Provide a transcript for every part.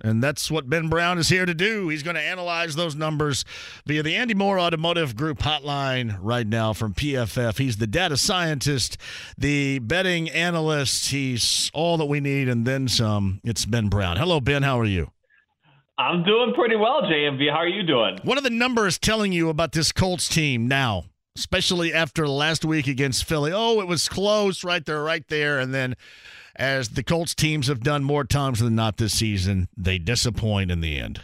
And that's what Ben Brown is here to do. He's going to analyze those numbers via the Andy Moore Automotive Group hotline right now from PFF. He's the data scientist, the betting analyst. He's all that we need and then some. It's Ben Brown. Hello, Ben. How are you? I'm doing pretty well, JMV. How are you doing? What are the numbers telling you about this Colts team now, especially after last week against Philly? Oh, it was close right there, right there. And then as the Colts teams have done more times than not this season, they disappoint in the end.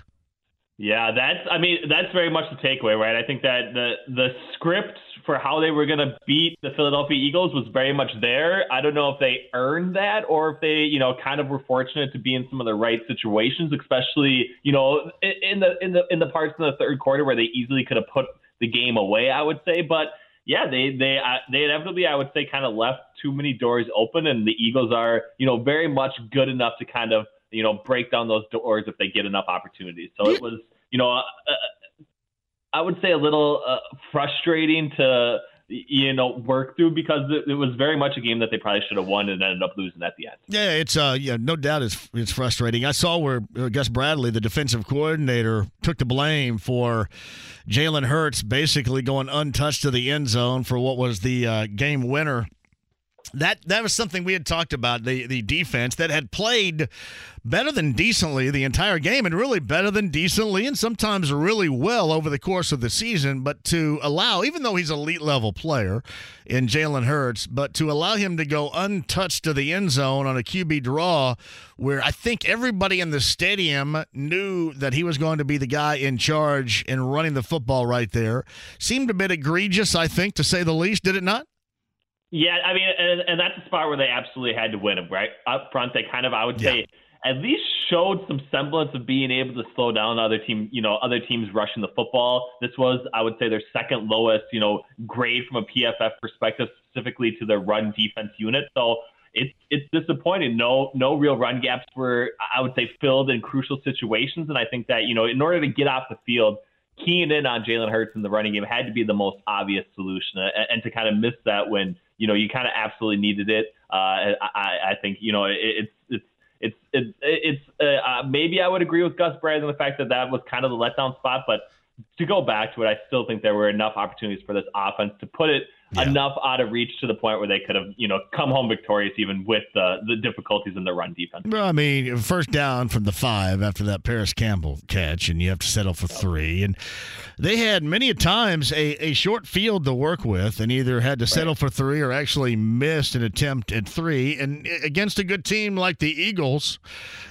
Yeah, that's I mean that's very much the takeaway, right? I think that the the script for how they were going to beat the Philadelphia Eagles was very much there. I don't know if they earned that or if they, you know, kind of were fortunate to be in some of the right situations, especially, you know, in the in the in the parts in the third quarter where they easily could have put the game away, I would say, but yeah, they they uh, they inevitably, I would say, kind of left too many doors open, and the Eagles are, you know, very much good enough to kind of, you know, break down those doors if they get enough opportunities. So it was, you know, uh, uh, I would say a little uh, frustrating to you know work through because it, was very much a game that they probably should have won and ended up losing at the end. Yeah, it's uh yeah, no doubt it's it's frustrating. I saw where Gus Bradley, the defensive coordinator, took the blame for Jalen Hurts basically going untouched to the end zone for what was the uh, game winner that that was something we had talked about the the defense that had played better than decently the entire game and really better than decently and sometimes really well over the course of the season. But to allow even though he's elite level player in Jalen Hurts but to allow him to go untouched to the end zone on a QB draw where I think everybody in the stadium knew that he was going to be the guy in charge and running the football right there seemed a bit egregious I think to say the least did it not yeah, I mean, and, and that's a spot where they absolutely had to win him, right? Up front, they kind of, I would say, yeah. at least showed some semblance of being able to slow down other team, you know, other teams rushing the football. This was, I would say, their second lowest, you know, grade from a PFF perspective, specifically to their run defense unit. So it's it's disappointing. No no real run gaps were, I would say, filled in crucial situations. And I think that you know, in order to get off the field keying in on Jalen Hurts in the running game had to be the most obvious solution, and, and to kind of miss that when you know you kind of absolutely needed it. Uh, I, I think you know it, it's it's it's it's it's uh, uh, maybe I would agree with Gus Bradley on the fact that that was kind of the letdown spot, but to go back to it, I still think there were enough opportunities for this offense to put it yeah. enough out of reach to the point where they could have, you know, come home victorious even with the the difficulties in the run defense. Well, I mean, first down from the five after that Parris Campbell catch, and you have to settle for three. And they had many a times a, a short field to work with, and either had to settle right. for three or actually missed an attempt at three. And against a good team like the Eagles,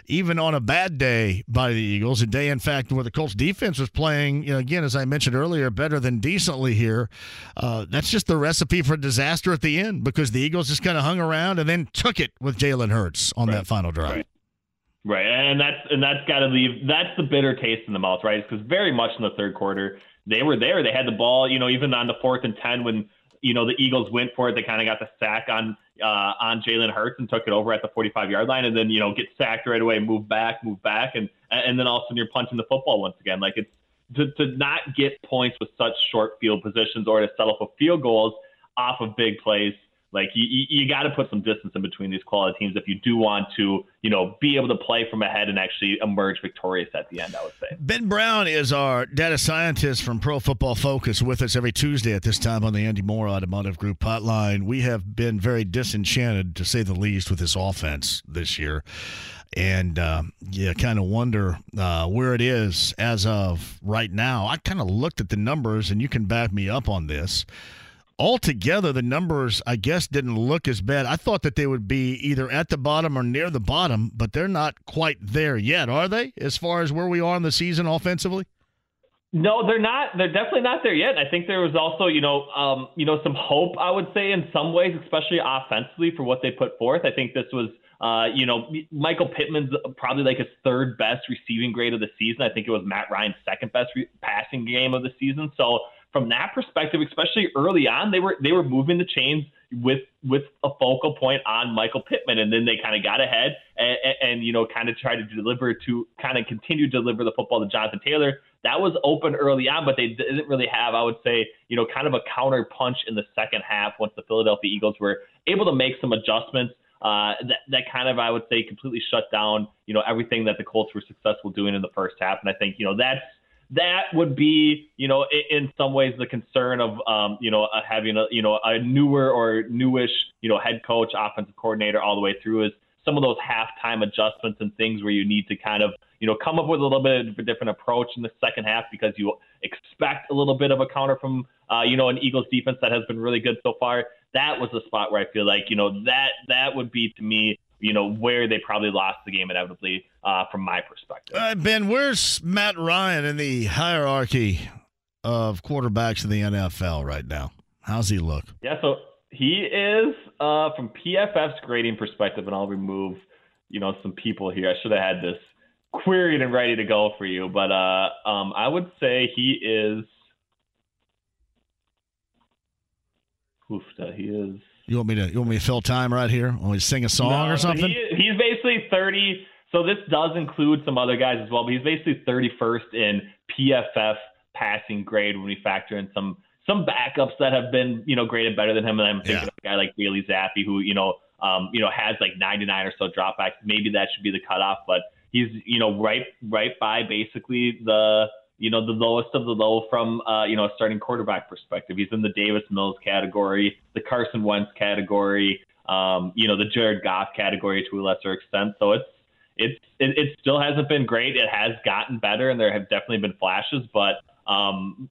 even on a bad day by the Eagles, a day in fact where the Colts defense was playing, you know, again as I mentioned earlier, better than decently here. Uh, that's just the recipe for disaster at the end because the Eagles just kind of hung around and then took it with Jalen Hurts on right. that final drive. Right. Right, and that's and that's got to leave. That's the bitter taste in the mouth, right? Because very much in the third quarter, they were there. They had the ball, you know, even on the fourth and ten when you know the Eagles went for it. They kind of got the sack on uh, on Jalen Hurts and took it over at the 45 yard line, and then you know get sacked right away, move back, move back, and and then all of a sudden you're punching the football once again. Like it's to, to not get points with such short field positions or to settle for field goals off of big plays. Like you, you, got to put some distance in between these quality teams if you do want to, you know, be able to play from ahead and actually emerge victorious at the end. I would say. Ben Brown is our data scientist from Pro Football Focus with us every Tuesday at this time on the Andy Moore Automotive Group hotline. We have been very disenchanted, to say the least, with this offense this year and uh, you kind of wonder uh, where it is as of right now. I kind of looked at the numbers, and you can back me up on this. Altogether, the numbers, I guess, didn't look as bad. I thought that they would be either at the bottom or near the bottom, but they're not quite there yet, are they? As far as where we are in the season offensively. No, they're not. They're definitely not there yet. I think there was also, you know, um, you know, some hope. I would say in some ways, especially offensively, for what they put forth. I think this was Uh, you know, Michael Pittman's probably like his third best receiving grade of the season. I think it was Matt Ryan's second best re- passing game of the season. So from that perspective, especially early on, they were they were moving the chains with with a focal point on Michael Pittman, and then they kind of got ahead and, and, you know kind of tried to deliver to kind of continue to deliver the football to Jonathan Taylor. That was open early on, but they didn't really have, I would say, you know, kind of a counter punch in the second half once the Philadelphia Eagles were able to make some adjustments. Uh, that that kind of I would say completely shut down, you know, everything that the Colts were successful doing in the first half, and I think you know that's that would be, you know, in, some ways the concern of, um, you know, having a, you know, a newer or newish, you know, head coach, offensive coordinator all the way through is some of those halftime adjustments and things where you need to kind of, you know, come up with a little bit of a different approach in the second half because you expect a little bit of a counter from, uh, you know, an Eagles defense that has been really good so far. That was the spot where I feel like, you know, that that would be to me you know, where they probably lost the game inevitably uh, from my perspective. Uh, ben, where's Matt Ryan in the hierarchy of quarterbacks in the NFL right now? How's he look? Yeah, so he is uh, from PFF's grading perspective, and I'll remove, you know, some people here. I should have had this queried and ready to go for you, but uh, um, I would say he is. Oof, he is you want me to you want me to fill time right here? Want me to sing a song no, or something? He, he's basically thirty. So this does include some other guys as well, but he's basically thirty first in PFF passing grade when we factor in some some backups that have been you know graded better than him. And I'm thinking yeah. of a guy like Bailey Zappe, who you know um, you know has like 99 or so dropbacks. Maybe that should be the cutoff, but he's you know right right by basically the you know, the lowest of the low from, uh, you know, a starting quarterback perspective. He's in the Davis Mills category, the Carson Wentz category, um, you know, the Jared Goff category to a lesser extent. So it's, it's, it, it still hasn't been great. It has gotten better and there have definitely been flashes, but, um,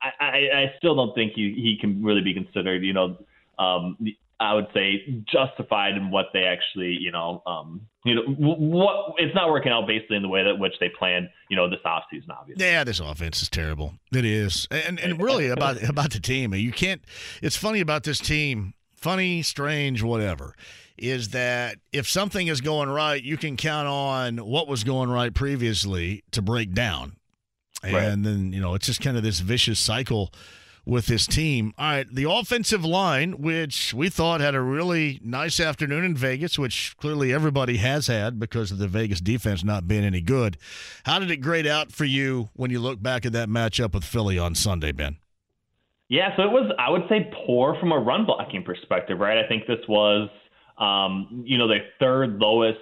I, I, I still don't think he, he can really be considered, you know, um, I would say justified in what they actually, you know, um, you know, what it's not working out basically in the way that which they planned, you know, this offseason, obviously. Yeah, this offense is terrible. It is, and and really about about the team, you can't. It's funny about this team, funny, strange, whatever, is that if something is going right, you can count on what was going right previously to break down, and right. then you know it's just kind of this vicious cycle with this team. All right, the offensive line, which we thought had a really nice afternoon in Vegas, which clearly everybody has had because of the Vegas defense not being any good. How did it grade out for you when you look back at that matchup with Philly on Sunday, Ben? Yeah, so it was, I would say, poor from a run blocking perspective, right? I think this was, um, you know, the third lowest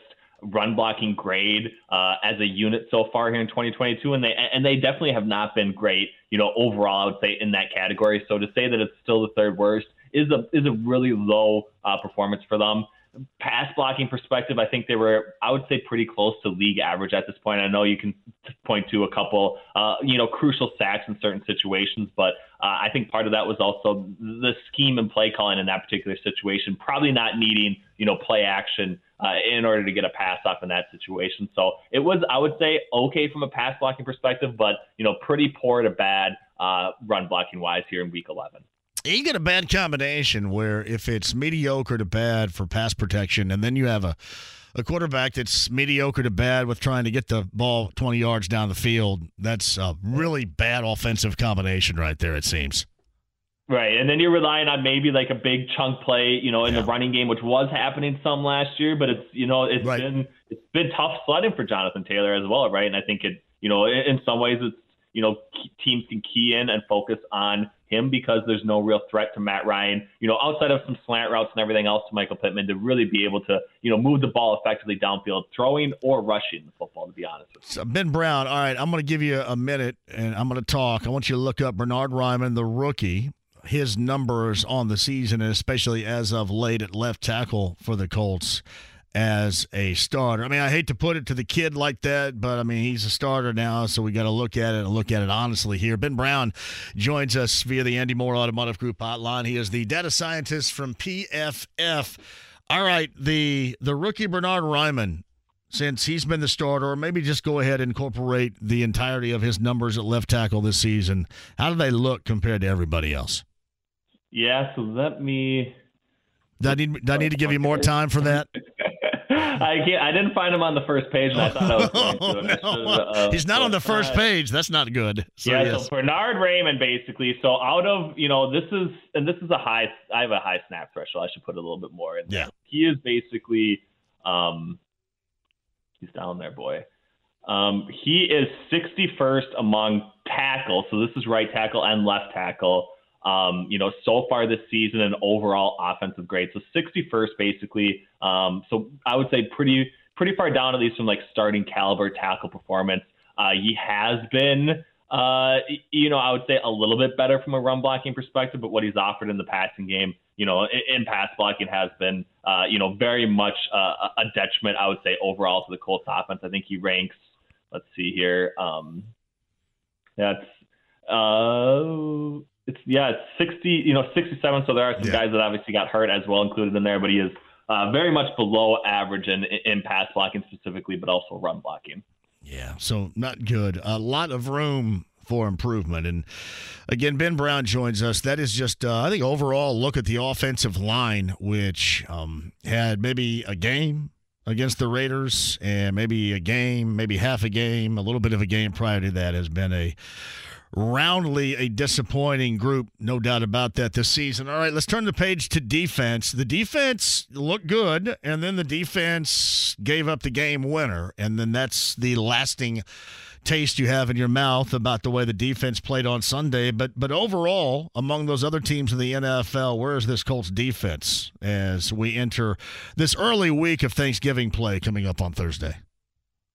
run blocking grade uh, as a unit so far here in 2022, and they and they definitely have not been great, you know, overall. I would say in that category. So to say that it's still the third worst is a is a really low uh, performance for them. Pass blocking perspective, I think they were, I would say, pretty close to league average at this point. I know you can point to a couple, uh, you know, crucial sacks in certain situations, but uh, I think part of that was also the scheme and play calling in that particular situation, probably not needing, you know, play action uh, in order to get a pass off in that situation. So it was, I would say, okay from a pass blocking perspective, but you know, pretty poor to bad uh, run blocking wise here in Week 11. You get a bad combination where if it's mediocre to bad for pass protection, and then you have a a quarterback that's mediocre to bad with trying to get the ball 20 yards down the field, that's a really bad offensive combination right there, it seems. Right, and then you're relying on maybe like a big chunk play, you know, in yeah. the running game, which was happening some last year, but it's you know it's right. been it's been tough sledding for Jonathan Taylor as well, right? And I think it, you know, in some ways it's you know teams can key in and focus on him because there's no real threat to Matt Ryan, you know, outside of some slant routes and everything else to Michael Pittman to really be able to, you know, move the ball effectively downfield, throwing or rushing the football, to be honest with you. So ben Brown, all right, I'm going to give you a minute and I'm going to talk. I want you to look up Bernard Raimann, the rookie his numbers on the season, and especially as of late at left tackle for the Colts as a starter. I mean, I hate to put it to the kid like that, but I mean, he's a starter now, so we got to look at it and look at it honestly here. Ben Brown joins us via the Andy Moore Automotive Group hotline. He is the data scientist from PFF. All right, the the rookie Bernard Raimann, since he's been the starter, or maybe just go ahead and incorporate the entirety of his numbers at left tackle this season. How do they look compared to everybody else? Yeah, so let me. Do I need, do I need to give you more time for that? I can't. I didn't find him on the first page, and I thought I was going to. I no. uh, He's not on the first uh, page. That's not good. So, yeah, yes. so Bernard Raimann basically. So out of you know, this is and this is a high. I have a high snap threshold. I should put a little bit more in. there. Yeah. he is basically. Um, he's down there, boy. Um, he is 61st among tackles. So this is right tackle and left tackle. Um, you know, so far this season and overall offensive grade. So 61st basically. Um, so I would say pretty pretty far down at least from like starting caliber tackle performance. Uh, he has been, uh, you know, I would say a little bit better from a run blocking perspective, but what he's offered in the passing game, you know, in, in pass blocking has been, uh, you know, very much uh, a detriment, I would say, overall to the Colts offense. I think he ranks, let's see here. Um, that's, uh, it's, yeah, it's 60, you know, 67. So there are some Yeah. guys that obviously got hurt as well included in there, but he is uh, very much below average in, in pass blocking specifically, but also run blocking. Yeah, so not good. A lot of room for improvement. And again, Ben Brown joins us. That is just, uh, I think, overall look at the offensive line, which um, had maybe a game against the Raiders and maybe a game, maybe half a game, a little bit of a game prior to that has been a roundly a disappointing group, no doubt about that this season. All right, let's turn the page to defense. The defense looked good, and then the defense gave up the game winner, and then that's the lasting taste you have in your mouth about the way the defense played on Sunday. But but overall, among those other teams in the NFL, where is this Colts defense as we enter this early week of Thanksgiving play coming up on Thursday?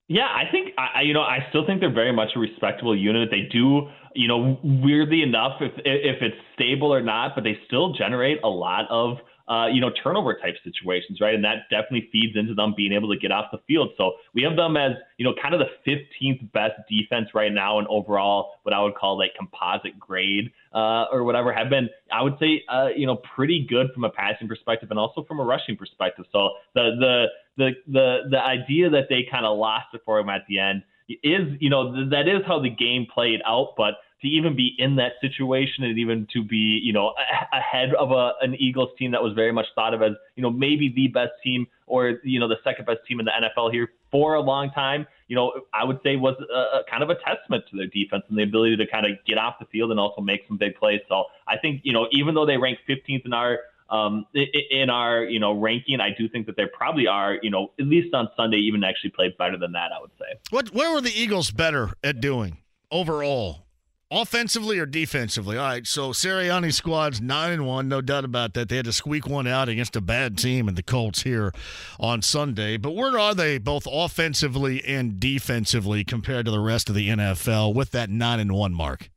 Yeah, I think I, you know I still think they're very much a respectable unit. They do, you know, weirdly enough, if if it's stable or not, but they still generate a lot of uh, you know turnover type situations, right? And that definitely feeds into them being able to get off the field. So we have them as you know kind of the 15th best defense right now, and overall what I would call like composite grade uh, or whatever have been, I would say, uh, you know, pretty good from a passing perspective and also from a rushing perspective. So the the the the the idea that they kind of lost it for him at the end is, you know, th- that is how the game played out. But to even be in that situation and even to be, you know, a- ahead of a, an Eagles team that was very much thought of as, you know, maybe the best team or, you know, the second best team in the NFL here for a long time, you know, I would say was a, a kind of a testament to their defense and the ability to kind of get off the field and also make some big plays. So I think, you know, even though they rank 15th in our um, in our you know ranking, I do think that they probably are you know at least on Sunday even actually played better than that. I would say. What where were the Eagles better at doing overall? Offensively or defensively? All right, so Sirianni squad's nine and one, no doubt about that. They had to squeak one out against a bad team in the Colts here on Sunday. But where are they both offensively and defensively compared to the rest of the NFL with that nine and one mark?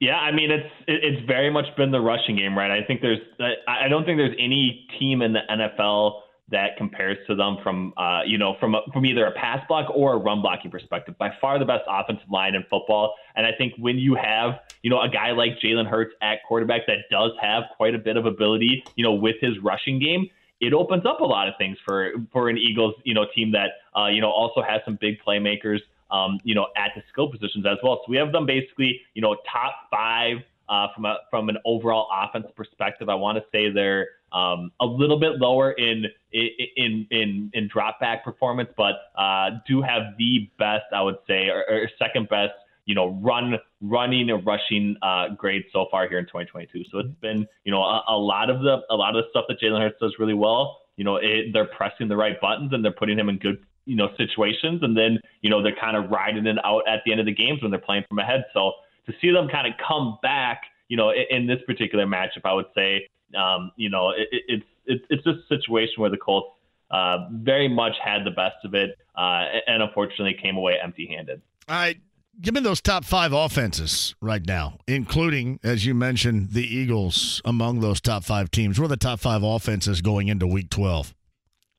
Yeah, I mean it's it's very much been the rushing game, right? I think there's I don't think there's any team in the NFL that compares to them from uh you know from a, from either a pass block or a run blocking perspective. By far the best offensive line in football, and I think when you have you know a guy like Jalen Hurts at quarterback that does have quite a bit of ability, you know, with his rushing game. It opens up a lot of things for for an Eagles, you know, team that uh, you know also has some big playmakers um, you know, at the skill positions as well. So we have them basically, you know, top five uh, from a from an overall offense perspective. I want to say they're um, a little bit lower in in in in drop back performance, but uh, do have the best, I would say, or, or second best, you know, run running and rushing uh, grade so far here in 2022. So it's been, you know, a, a lot of the a lot of the stuff that Jalen Hurts does really well. You know, it, they're pressing the right buttons and they're putting him in good you know situations and then you know they're kind of riding it out at the end of the games when they're playing from ahead so to see them kind of come back you know in, in this particular matchup i would say um, you know it, it, it's it, it's just a situation where the colts uh, very much had the best of it uh, and unfortunately came away empty handed All right, give me those top five offenses right now, including, as you mentioned, the Eagles among those top five teams. What are the top five offenses going into week 12?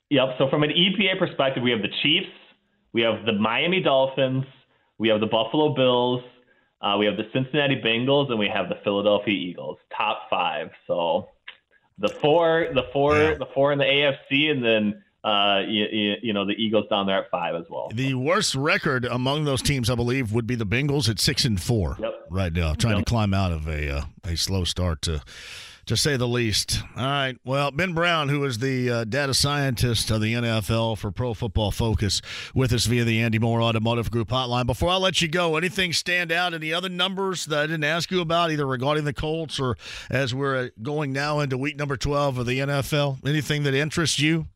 Yep. So from an EPA perspective, we have the Chiefs, we have the Miami Dolphins, we have the Buffalo Bills, uh, we have the Cincinnati Bengals, and we have the Philadelphia Eagles. Top five. So the four, the four, Yeah. the four in the AFC, and then uh, you, you, you know the Eagles down there at five as well. The worst record among those teams, I believe, would be the Bengals at six and four Yep. right now, trying Yep. to climb out of a uh, a slow start to to say the least. All right. Well, Ben Brown, who is the uh, data scientist of the NFL for Pro Football Focus, with us via the Andy Moore Automotive Group hotline. Before I let you go, anything stand out? Any other numbers that I didn't ask you about, either regarding the Colts or as we're going now into week number 12 of the NFL? Anything that interests you?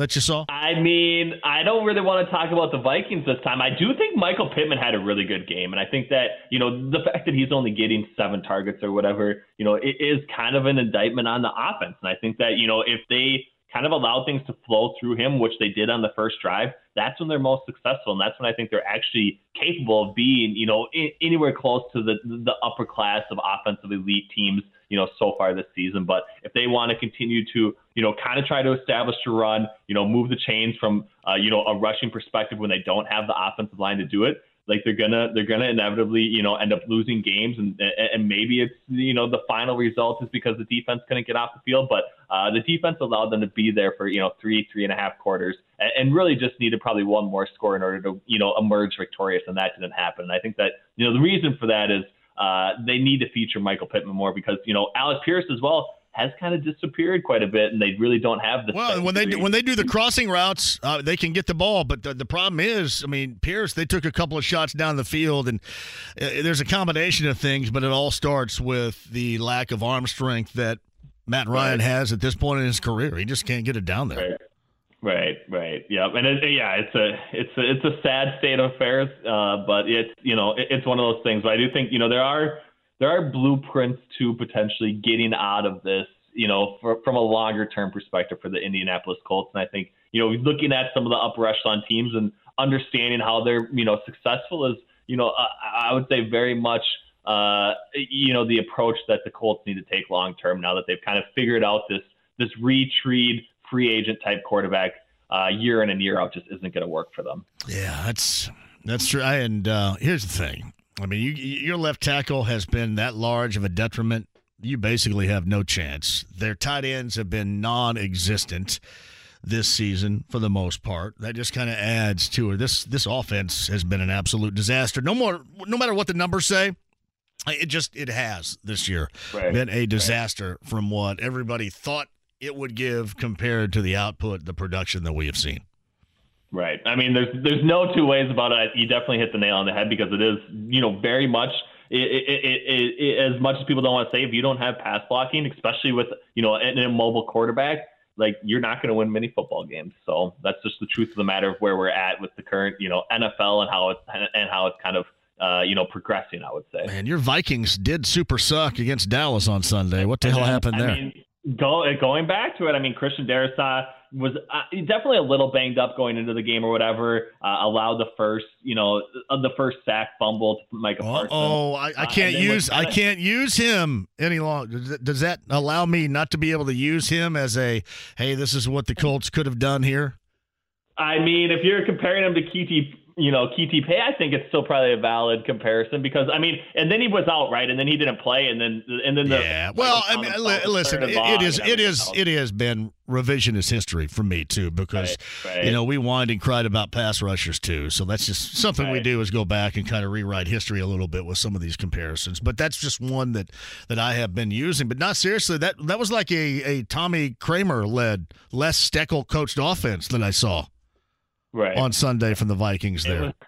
That you saw? I mean, I don't really want to talk about the Vikings this time. I do think Michael Pittman had a really good game, and I think that you know the fact that he's only getting seven targets or whatever, you know, it is kind of an indictment on the offense. And I think that you know if they kind of allow things to flow through him, which they did on the first drive, that's when they're most successful, and that's when I think they're actually capable of being, you know, anywhere close to the the upper class of offensive elite teams, you know, so far this season. But if they want to continue to, you know, kind of try to establish a run, you know, move the chains from, uh, you know, a rushing perspective when they don't have the offensive line to do it, like they're gonna they're gonna inevitably you know end up losing games. And and maybe it's you know the final result is because the defense couldn't get off the field. But uh, the defense allowed them to be there for you know three three and a half quarters and, and really just needed probably one more score in order to you know emerge victorious. And that didn't happen. And I think that you know the reason for that is uh, they need to feature Michael Pittman more because you know Alec Pierce as well has kind of disappeared quite a bit, and they really don't have the. Well, when they do, when they do the crossing routes, uh, they can get the ball, but the, the problem is, I mean, Pierce they took a couple of shots down the field, and uh, there's a combination of things, but it all starts with the lack of arm strength that Matt Ryan right. has at this point in his career. He just can't get it down there. Right. Right, right, yeah, and it, yeah, it's a it's a it's a sad state of affairs, uh, but it's you know it, it's one of those things. But I do think you know there are there are blueprints to potentially getting out of this, you know, for, from a longer term perspective for the Indianapolis Colts. And I think, you know, looking at some of the upper echelon teams and understanding how they're, you know, successful is, you know, I, I would say very much, uh, you know, the approach that the Colts need to take long term now that they've kind of figured out this this retread free agent type quarterback uh, year in and year out just isn't going to work for them. Yeah, that's that's true. And uh, here's the thing: I mean, you, your left tackle has been that large of a detriment. You basically have no chance. Their tight ends have been non-existent this season for the most part. That just kind of adds to it. This this offense has been an absolute disaster. No more, no matter what the numbers say. It just it has this year right. been a disaster right. from what everybody thought it would give compared to the output, the production that we have seen. Right. I mean, there's there's no two ways about it. You definitely hit the nail on the head because it is, you know, very much. It, it, it, as much as people don't want to say, if you don't have pass blocking, especially with you know an immobile quarterback, like you're not going to win many football games. So that's just the truth of the matter of where we're at with the current you know NFL and how it's and how it's kind of uh, you know progressing. I would say. Man, your Vikings did super suck against Dallas on Sunday. What the hell happened there? I mean, Go, going back to it, I mean, Christian Darrisaw was uh, definitely a little banged up going into the game or whatever. Uh, allowed the first, you know, uh, the first sack fumble to Micah Parsons. Oh, I, I uh, can't use I can't use him any longer. Does, does that allow me not to be able to use him as a hey, this is what the Colts could have done here? I mean, if you're comparing him to Kwity you know, Kwity Paye, I think it's still probably a valid comparison because I mean, and then he was out right, and then he didn't play, and then and then the yeah. Well, I mean, listen, it, it is it is else. it has been revisionist history for me too because right, right. you know we whined and cried about pass rushers too, so that's just something right. we do is go back and kind of rewrite history a little bit with some of these comparisons. But that's just one that that I have been using, but not seriously. That that was like a a Tommy Kramer led, Les Steckel coached offense that I saw right. on Sunday from the Vikings there.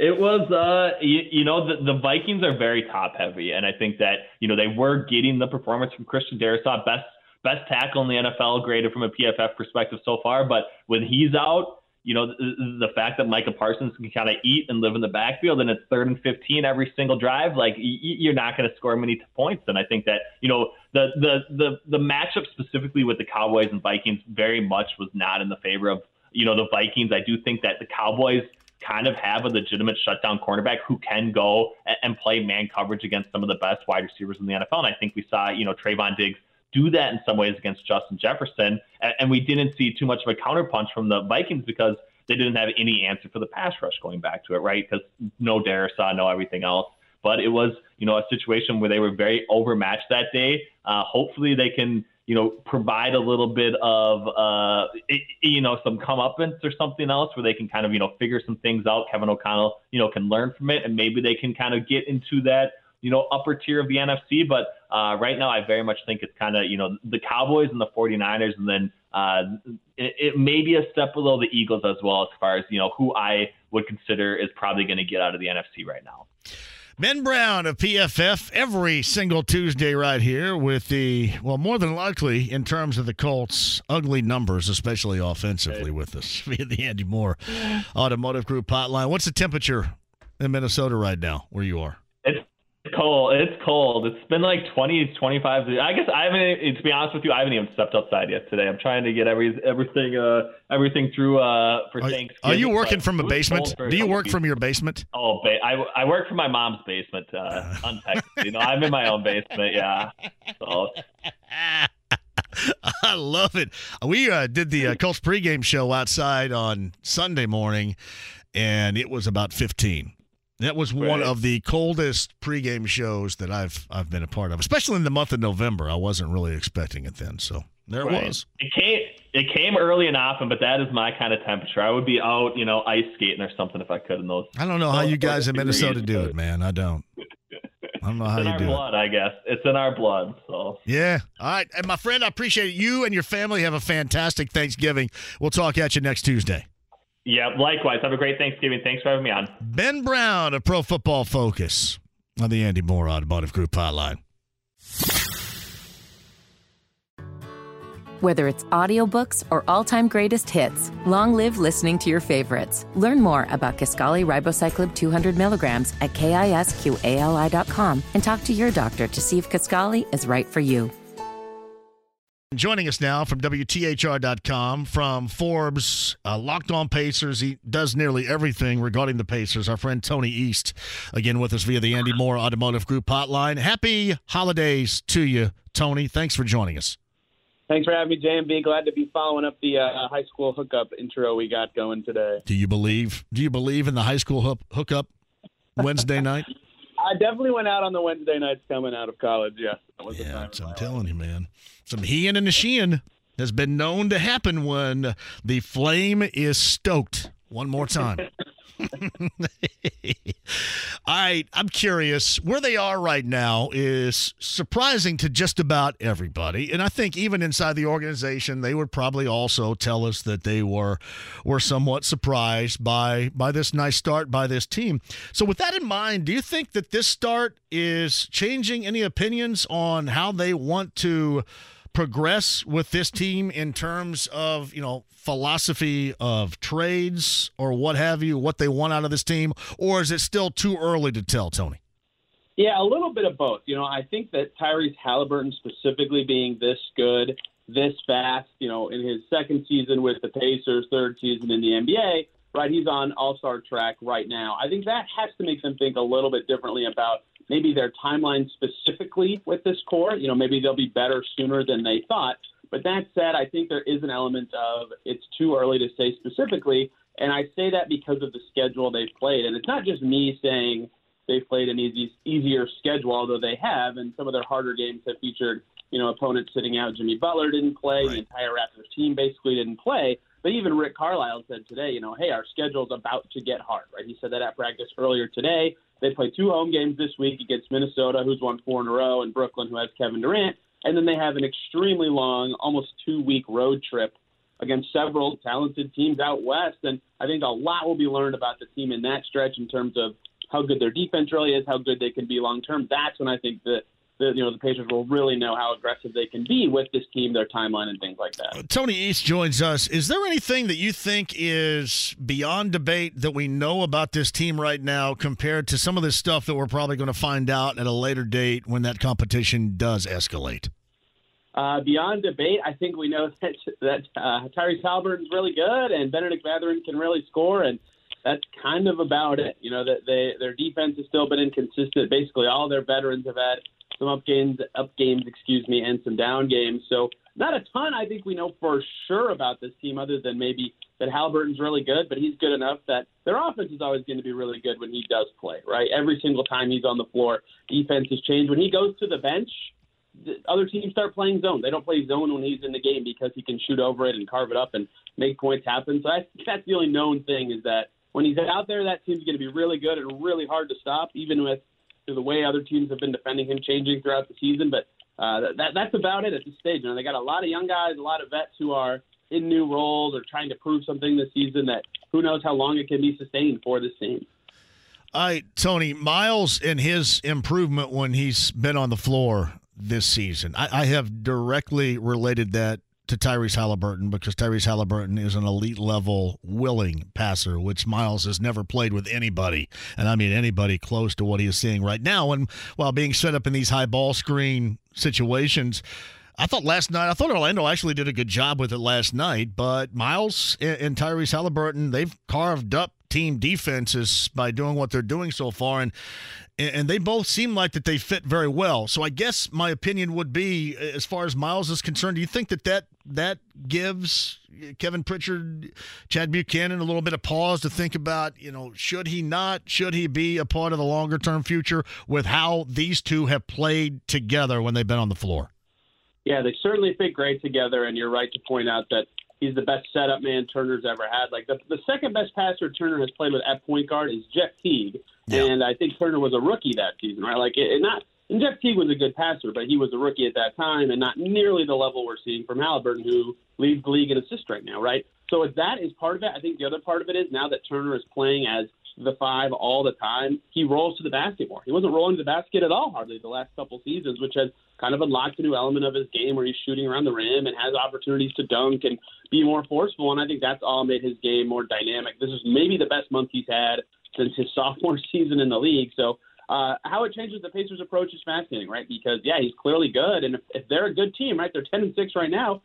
It was, uh, you, you, know, the, the Vikings are very top heavy, and I think that you know they were getting the performance from Christian Darrisaw, best best tackle in the NFL, graded from a PFF perspective so far. But when he's out, you know, the, the fact that Micah Parsons can kind of eat and live in the backfield, and it's third and fifteen every single drive, like you're not going to score many points. And I think that you know the the the the matchup specifically with the Cowboys and Vikings very much was not in the favor of you know, the Vikings, I do think that the Cowboys kind of have a legitimate shutdown cornerback who can go and play man coverage against some of the best wide receivers in the NFL. And I think we saw, you know, Trevon Diggs do that in some ways against Justin Jefferson. And we didn't see too much of a counterpunch from the Vikings because they didn't have any answer for the pass rush going back to it, right? Because no Darrisaw, no everything else. But it was, you know, a situation where they were very overmatched that day. Uh, hopefully they can you know, provide a little bit of, uh, you know, some comeuppance or something else where they can kind of, you know, figure some things out. Kevin O'Connell, you know, can learn from it and maybe they can kind of get into that, you know, upper tier of the NFC. But uh, right now, I very much think it's kind of, you know, the Cowboys and the 49ers, and then uh, it, it may be a step below the Eagles as well, as far as, you know, who I would consider is probably going to get out of the NFC right now. Ben Brown of PFF every single Tuesday right here with the, well, more than likely in terms of the Colts, ugly numbers, especially offensively with us via the Andy Moore Automotive Group hotline. What's the temperature in Minnesota right now where you are? It's cold. It's cold. It's been like 20, 25. I guess I haven't. To be honest with you, I haven't even stepped outside yet today. I'm trying to get every everything uh everything through uh for are, Thanksgiving. Are you working from a basement? Do you work from your basement? Oh, ba- I I work from my mom's basement. Uh, untechnically, you know, I'm in my own basement. Yeah. So. I love it. We uh, did the uh, Colts pregame show outside on Sunday morning, and it was about 15. That was one of the coldest pregame shows that I've I've been a part of, especially in the month of November. I wasn't really expecting it then, so there right. it was. It came it came early and often, but that is my kind of temperature. I would be out, you know, ice skating or something if I could in those. I don't know how you guys in Minnesota do it, man. I don't. I don't know how you do blood, it. I guess it's in our blood. So yeah. All right, and my friend, I appreciate it. You and your family have a fantastic Thanksgiving. We'll talk at you next Tuesday. Yeah, likewise. Have a great Thanksgiving. Thanks for having me on. Ben Brown of Pro Football Focus on the Andy Moore Automotive Group hotline. Whether it's audiobooks or all-time greatest hits, long live listening to your favorites. Learn more about Kisqali Ribociclib 200 milligrams at kisqali.com and talk to your doctor to see if Kisqali is right for you. Joining us now from WTHR.com, from Forbes, uh, Locked On Pacers. He does nearly everything regarding the Pacers. Our friend Tony East, again with us via the Andy Moore Automotive Group hotline. Happy holidays to you, Tony. Thanks for joining us. Thanks for having me, JMV. Glad to be following up the uh, high school hookup intro we got going today. Do you believe? Do you believe in the high school hook, hookup Wednesday night? I definitely went out on the Wednesday nights coming out of college. Yes, yeah, I'm telling you, man. Some he and a sheehan has been known to happen when the flame is stoked. One more time. All right, I'm curious. Where they are right now is surprising to just about everybody, and I think even inside the organization, they would probably also tell us that they were were somewhat surprised by by this nice start by this team. So, with that in mind, do you think that this start is changing any opinions on how they want to? Progress with this team in terms of you know philosophy of trades or what have you, what they want out of this team, or is it still too early to tell, Tony? Yeah, a little bit of both. You know, I think that Tyrese Halliburton specifically being this good, this fast, you know, in his second season with the Pacers, third season in the NBA, right? He's on all-star track right now. I think that has to make them think a little bit differently about maybe their timeline specifically with this core. You know, maybe they'll be better sooner than they thought. But that said, I think there is an element of it's too early to say specifically. And I say that because of the schedule they've played. And it's not just me saying they've played an easy, easier schedule, although they have. And some of their harder games have featured, you know, opponents sitting out. Jimmy Butler didn't play. Right. The entire Raptors team basically didn't play. But even Rick Carlisle said today, you know, hey, our schedule's about to get hard, right? He said that at practice earlier today. They play two home games this week against Minnesota, who's won four in a row, and Brooklyn, who has Kevin Durant. And then they have an extremely long, almost two week road trip against several talented teams out west. And I think a lot will be learned about the team in that stretch in terms of how good their defense really is, how good they can be long term. That's when I think that the, you know the Pacers will really know how aggressive they can be with this team, their timeline, and things like that. Tony East joins us. Is there anything that you think is beyond debate that we know about this team right now compared to some of this stuff that we're probably going to find out at a later date when that competition does escalate? Uh, beyond debate, I think we know that that uh, Tyrese Halliburton's really good and Benedict Mathurin can really score, and that's kind of about it. You know that they their defense has still been inconsistent. Basically, all their veterans have had some up games, up games, excuse me, and some down games. So not a ton. I think we know for sure about this team, other than maybe that Halliburton's really good, but he's good enough that their offense is always going to be really good when he does play. Right, every single time he's on the floor, defense has changed. When he goes to the bench, other teams start playing zone. They don't play zone when he's in the game because he can shoot over it and carve it up and make points happen. So I think that's the only known thing is that when he's out there, that team's going to be really good and really hard to stop, even with to the way other teams have been defending him changing throughout the season. But uh, that that's about it at this stage. You know, they got a lot of young guys, a lot of vets who are in new roles or trying to prove something this season that who knows how long it can be sustained for this team. Right, Tony, Miles and his improvement when he's been on the floor this season. I, I have directly related that to Tyrese Halliburton because Tyrese Halliburton is an elite level willing passer, which Miles has never played with anybody. And I mean anybody close to what he is seeing right now. And while being set up in these high ball screen situations, I thought last night, I thought Orlando actually did a good job with it last night, but Miles and, Tyrese Halliburton, they've carved up team defenses by doing what they're doing so far and and they both seem like that they fit very well. So I guess my opinion would be as far as Miles is concerned, do you think that that that gives uh, Kevin Pritchard, Chad Buchanan a little bit of pause to think about, you know, should he not should he be a part of the longer term future with how these two have played together when they've been on the floor? Yeah, they certainly fit great together and you're right to point out that he's the best setup man Turner's ever had. Like the, the second best passer Turner has played with at point guard is Jeff Teague, yeah. and I think Turner was a rookie that season, right? Like it, not. And Jeff Teague was a good passer, but he was a rookie at that time, and not nearly the level we're seeing from Halliburton, who leads the league in assists right now, right? So if that is part of it, I think the other part of it is now that Turner is playing as the five all the time, he rolls to the basket more. He wasn't rolling to the basket at all hardly the last couple seasons, which has kind of unlocked a new element of his game where he's shooting around the rim and has opportunities to dunk and be more forceful. And I think that's all made his game more dynamic. This is maybe the best month he's had since his sophomore season in the league. So uh, how it changes the Pacers' approach is fascinating, right? Because yeah, he's clearly good, and if, if they're a good team, right, they're ten and six right now.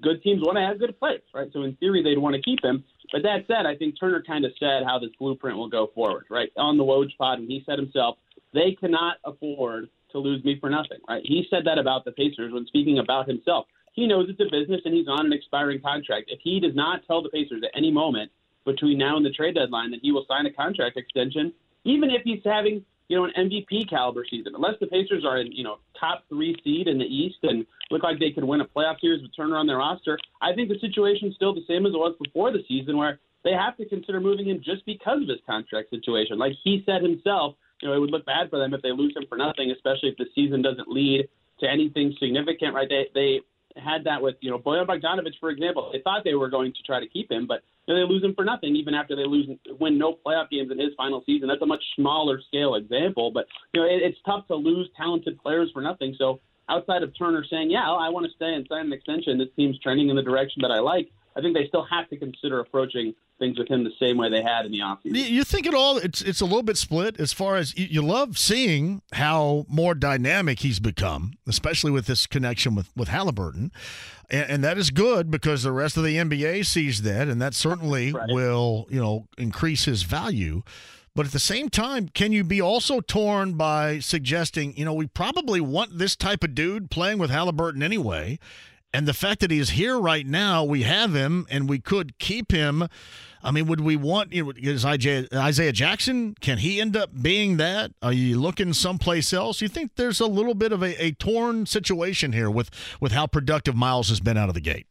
Good teams want to have good players, right? So in theory, they'd want to keep him. But that said, I think Turner kind of said how this blueprint will go forward, right? On the Woj pod, and he said himself, they cannot afford to lose me for nothing, right? He said that about the Pacers when speaking about himself. He knows it's a business and he's on an expiring contract. If he does not tell the Pacers at any moment between now and the trade deadline that he will sign a contract extension, even if he's having you know, an MVP caliber season. Unless the Pacers are in, you know, top three seed in the East and look like they could win a playoff series with Turner on their roster, I think the situation is still the same as it was before the season, where they have to consider moving him just because of his contract situation. Like he said himself, you know, it would look bad for them if they lose him for nothing, especially if the season doesn't lead to anything significant, right? They they had that with, you know, Bojan Bogdanovic, for example. They thought they were going to try to keep him, but you know, they lose him for nothing, even after they lose win no playoff games in his final season. That's a much smaller scale example, but you know, it, it's tough to lose talented players for nothing. So outside of Turner saying, "Yeah, I want to stay and sign an extension," this team's trending in the direction that I like. I think they still have to consider approaching things with him the same way they had in the offseason. You think it all? It's it's a little bit split as far as you, you love seeing how more dynamic he's become, especially with this connection with with Halliburton, and, and that is good because the rest of the NBA sees that, and that certainly right. will you know increase his value. But at the same time, can you be also torn by suggesting, you know, we probably want this type of dude playing with Halliburton anyway? And the fact that he's here right now, we have him and we could keep him. I mean, would we want you know, is Isaiah, Jackson? Can he end up being that? Are you looking someplace else? You think there's a little bit of a, a torn situation here with with how productive Miles has been out of the gate?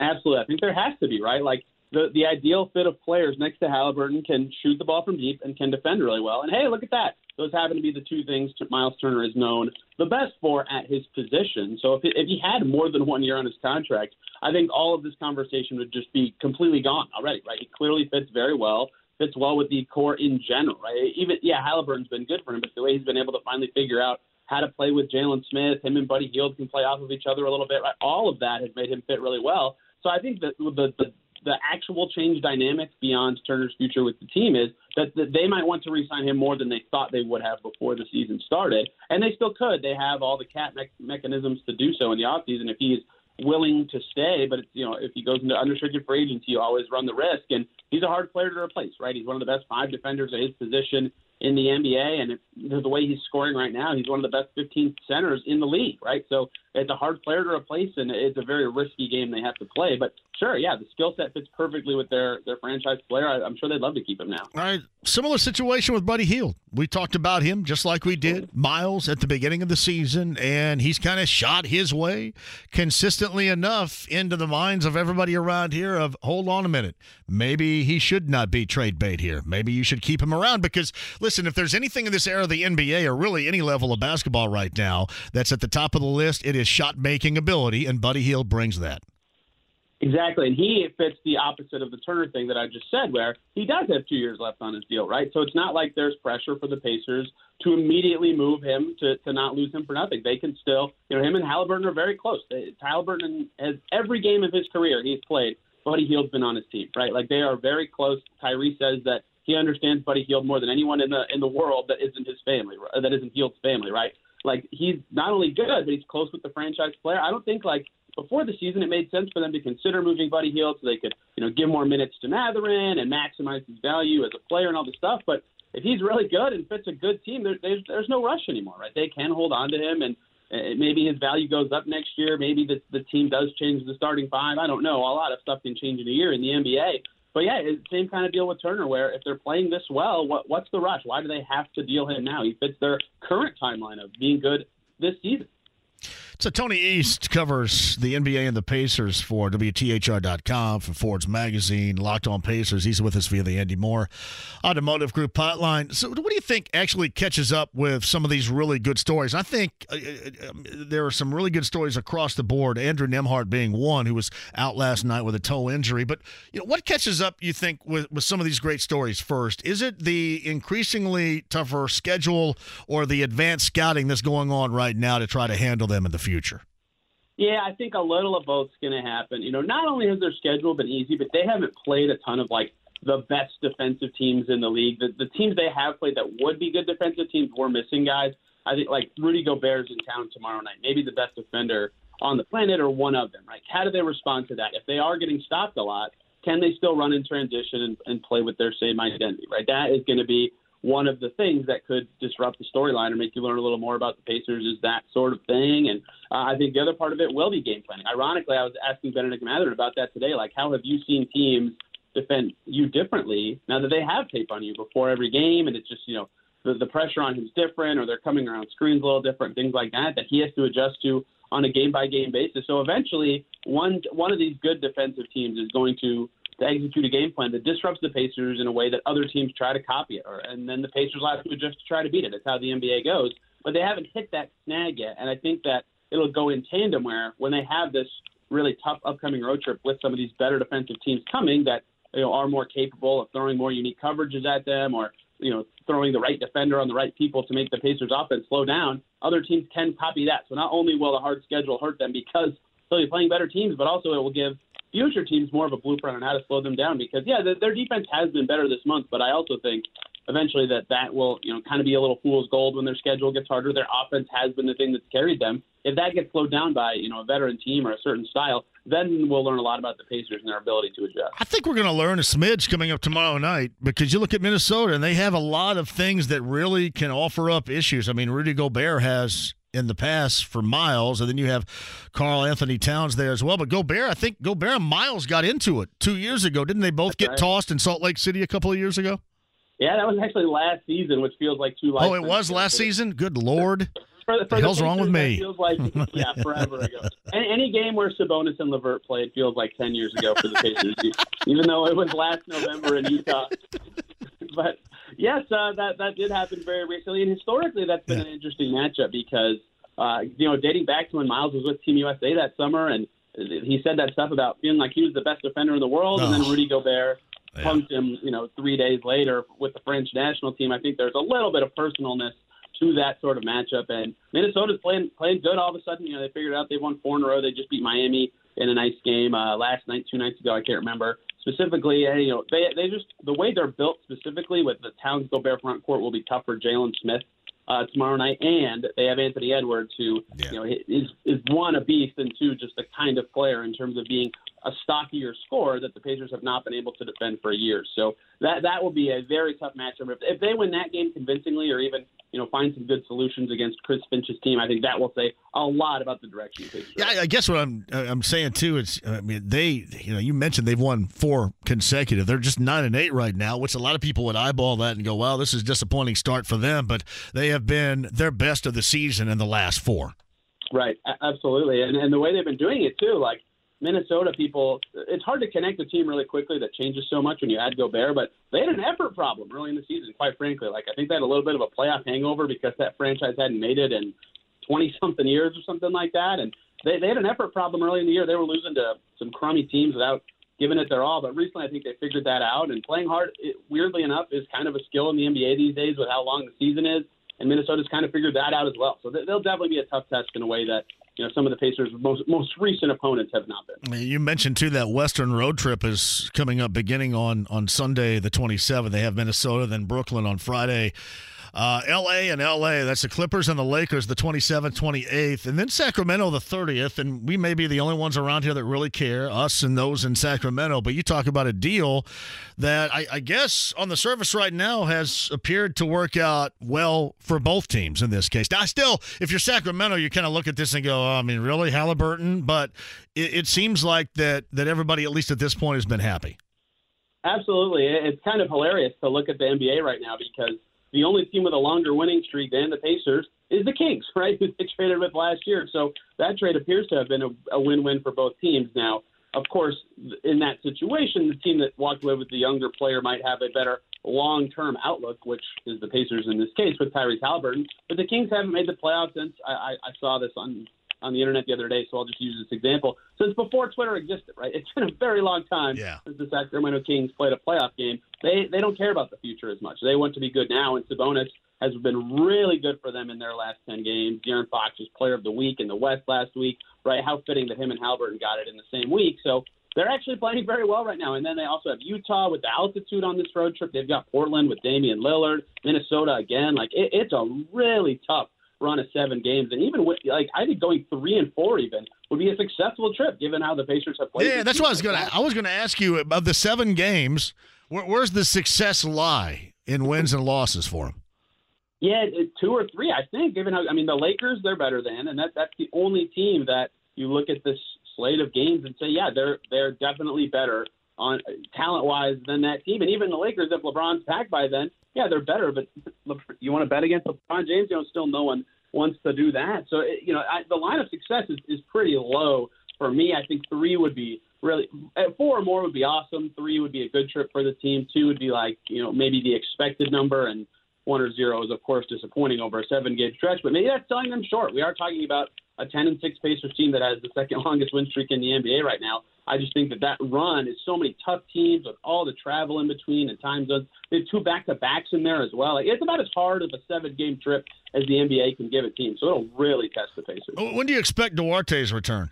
Absolutely, I think there has to be right. Like the the ideal fit of players next to Halliburton can shoot the ball from deep and can defend really well. And hey, look at that. Those happen to be the two things Miles Turner is known the best for at his position. So if, if he had more than one year on his contract, I think all of this conversation would just be completely gone already, right? He clearly fits very well, fits well with the core in general, right? Even, yeah, Halliburton's been good for him, but the way he's been able to finally figure out how to play with Jalen Smith, him and Buddy Hield can play off of each other a little bit, right? All of that has made him fit really well. So I think that the, the the actual change dynamics beyond Turner's future with the team is that, that they might want to re-sign him more than they thought they would have before the season started, and they still could. They have all the cap me- mechanisms to do so in the offseason if he's willing to stay. But it's, you know, if he goes into unrestricted free agency, you always run the risk. And he's a hard player to replace, right? He's one of the best five defenders at his position in the NBA, and the way he's scoring right now, he's one of the best 15 centers in the league, right? So it's a hard player to replace, and it's a very risky game they have to play. But sure, yeah, the skill set fits perfectly with their their franchise player. I, am sure they'd love to keep him now. All right, similar situation with Buddy Hield. We talked about him just like we did Miles at the beginning of the season, and he's kind of shot his way consistently enough into the minds of everybody around here of hold on a minute. Maybe he should not be trade bait here. Maybe you should keep him around because listen, if there's anything in this era of the NBA or really any level of basketball right now that's at the top of the list, it is shot making ability, and Buddy Hield brings that. Exactly, and he fits the opposite of the Turner thing that I just said, where he does have two years left on his deal, right? So it's not like there's pressure for the Pacers to immediately move him to, to not lose him for nothing. They can still, you know, him and Halliburton are very close. Halliburton has every game of his career he's played. Buddy Hield's been on his team, right? Like they are very close. Tyree says that he understands Buddy Hield more than anyone in the in the world that isn't his family, that isn't Hield's family, right? Like he's not only good, but he's close with the franchise player. I don't think like before the season, it made sense for them to consider moving Buddy Hield so they could, you know, give more minutes to Mathurin and maximize his value as a player and all this stuff. But if he's really good and fits a good team, there, there's there's no rush anymore, right? They can hold on to him, and uh, maybe his value goes up next year. Maybe the the team does change the starting five. I don't know. A lot of stuff can change in a year in the NBA. But yeah, same kind of deal with Turner, where if they're playing this well, what what's the rush? Why do they have to deal him now? He fits their current timeline of being good this season. So Tony East covers the NBA and the Pacers for WTHR.com, for Forbes Magazine, Locked On Pacers. He's with us via the Andy Moore Automotive Group hotline. So what do you think actually catches up with some of these really good stories? I think uh, uh um, there are some really good stories across the board. Andrew Nembhard being one who was out last night with a toe injury. But you know what catches up, you think, with, with some of these great stories first? Is it the increasingly tougher schedule or the advanced scouting that's going on right now to try to handle them in the future? Future? Yeah, I think a little of both's going to happen. You know, not only has their schedule been easy, but they haven't played a ton of like the best defensive teams in the league. The, the teams they have played that would be good defensive teams were missing guys. I think like Rudy Gobert's in town tomorrow night, maybe the best defender on the planet or one of them. Right? How do they respond to that? If they are getting stopped a lot, can they still run in transition and, and play with their same identity? Right? That is going to be one of the things that could disrupt the storyline or make you learn a little more about the Pacers is that sort of thing. And uh, I think the other part of it will be game planning. Ironically, I was asking Benedict Mathurin about that today. Like, how have you seen teams defend you differently now that they have tape on you before every game? And it's just, you know, the, the pressure on him's different or they're coming around screens a little different, things like that, that he has to adjust to on a game by game basis. So eventually, one one of these good defensive teams is going to to execute a game plan that disrupts the Pacers in a way that other teams try to copy it, or, and then the Pacers will have to adjust to try to beat it. That's how the NBA goes. But they haven't hit that snag yet, and I think that it'll go in tandem where when they have this really tough upcoming road trip with some of these better defensive teams coming that you know are more capable of throwing more unique coverages at them, or you know throwing the right defender on the right people to make the Pacers offense slow down. Other teams can copy that. So not only will the hard schedule hurt them because they'll be playing better teams, but also it will give future teams more of a blueprint on how to slow them down because yeah, the, their defense has been better this month, but I also think eventually that that will you know kind of be a little fool's gold when their schedule gets harder. Their offense has been the thing that's carried them. If that gets slowed down by you know a veteran team or a certain style, then we'll learn a lot about the Pacers and their ability to adjust. I think we're going to learn a smidge coming up tomorrow night because you look at Minnesota and they have a lot of things that really can offer up issues. I mean, Rudy Gobert has in the past for Miles, and then you have Karl-Anthony Towns there as well. But Gobert, I think Gobert and Miles got into it two years ago, didn't they? Both That's get right. tossed in Salt Lake City a couple of years ago. Yeah, that was actually last season, which feels like two. Oh, it was last season. Good lord. For, for the hell's wrong with me? Feels like yeah, forever ago. Any, any, game where Sabonis and LeVert played feels like ten years ago for the Pacers, even though it was last November in Utah. but yes, uh, that that did happen very recently, and historically, that's been yeah. an interesting matchup because uh, you know, dating back to when Miles was with Team USA that summer, and he said that stuff about feeling like he was the best defender in the world, oh. and then oh. Rudy Gobert yeah. punked him, you know, three days later with the French national team. I think there's a little bit of personalness to that sort of matchup, and Minnesota's playing playing good all of a sudden. You know, they figured out they won four in a row. They just beat Miami in a nice game uh, last night, two nights ago. I can't remember specifically. You know, they they just the way they're built specifically with the Towns Gobert front court will be tough for Jalen Smith uh, tomorrow night, and they have Anthony Edwards, who yeah. you know is is one a beast, and two just the kind of player in terms of being a stockier score that the Pacers have not been able to defend for years. So that that will be a very tough matchup. If, if they win that game convincingly, or even you know find some good solutions against Chris Finch's team, I think that will say a lot about the direction. The Pacers yeah, I guess what I'm uh, I'm saying too is I mean they you know you mentioned they've won four consecutive. They're just nine and eight right now, which a lot of people would eyeball that and go, "Well, this is a disappointing start for them." But they have been their best of the season in the last four. Right, absolutely, and and the way they've been doing it too, like Minnesota people, it's hard to connect a team really quickly that changes so much when you add Gobert, but they had an effort problem early in the season, quite frankly. Like, I think they had a little bit of a playoff hangover because that franchise hadn't made it in 20 something years or something like that. And they, they had an effort problem early in the year. They were losing to some crummy teams without giving it their all. But recently, I think they figured that out. And playing hard, it, weirdly enough, is kind of a skill in the NBA these days with how long the season is. And Minnesota's kind of figured that out as well. So they'll definitely be a tough test in a way that you know some of the Pacers' most most recent opponents have not been. You mentioned too that Western road trip is coming up beginning on on Sunday the 27th. They have Minnesota, then Brooklyn on Friday. Uh, L.A. and L.A. That's the Clippers and the Lakers, the 27th, 28th, and then Sacramento, the 30th. And we may be the only ones around here that really care, us and those in Sacramento. But you talk about a deal that I, I guess on the surface right now has appeared to work out well for both teams in this case. Now, still, if you're Sacramento, you kind of look at this and go, oh, I mean, really, Halliburton? But it, it seems like that that everybody, at least at this point, has been happy. Absolutely. It's kind of hilarious to look at the NBA right now because the only team with a longer winning streak than the Pacers is the Kings, right? Who they traded with last year. So that trade appears to have been a, a win-win for both teams. Now, of course, in that situation, the team that walked away with the younger player might have a better long-term outlook, which is the Pacers in this case with Tyrese Halliburton. But the Kings haven't made the playoffs since I, I, I saw this on on the internet the other day, so I'll just use this example. Since before Twitter existed, right? It's been a very long time yeah. since the Sacramento Kings played a playoff game. They they don't care about the future as much. They want to be good now, and Sabonis has been really good for them in their last ten games. De'Aaron Fox was Player of the Week in the West last week, right? How fitting that him and Halliburton got it in the same week. So they're actually playing very well right now. And then they also have Utah with the altitude on this road trip. They've got Portland with Damian Lillard, Minnesota again. Like it, it's a really tough run of seven games, and even with like I think going three and four even would be a successful trip given how the Pacers have played. Yeah, that's what I was to. I was to ask you of the seven games, where, where's the success lie in wins and losses for them? Yeah, two or three, I think. Given how I mean, the Lakers they're better than, and that that's the only team that you look at this slate of games and say, yeah, they're they're definitely better on talent wise than that team. And even the Lakers, if LeBron's back by then, yeah, they're better. But you want to bet against LeBron James? You know, still no one wants to do that. So you know, I, the line of success is, is pretty low for me. I think three would be really eh, four or more would be awesome. Three would be a good trip for the team. Two would be like you know maybe the expected number, and one or zero is of course disappointing over a seven game stretch. But maybe that's selling them short. We are talking about a 10 and 6 Pacers team that has the second longest win streak in the NBA right now. I just think that that run is so many tough teams with all the travel in between and time zones. There's two back to backs in there as well. Like, it's about as hard of a seven game trip as the NBA can give a team. So it'll really test the Pacers. When do you expect Duarte's return?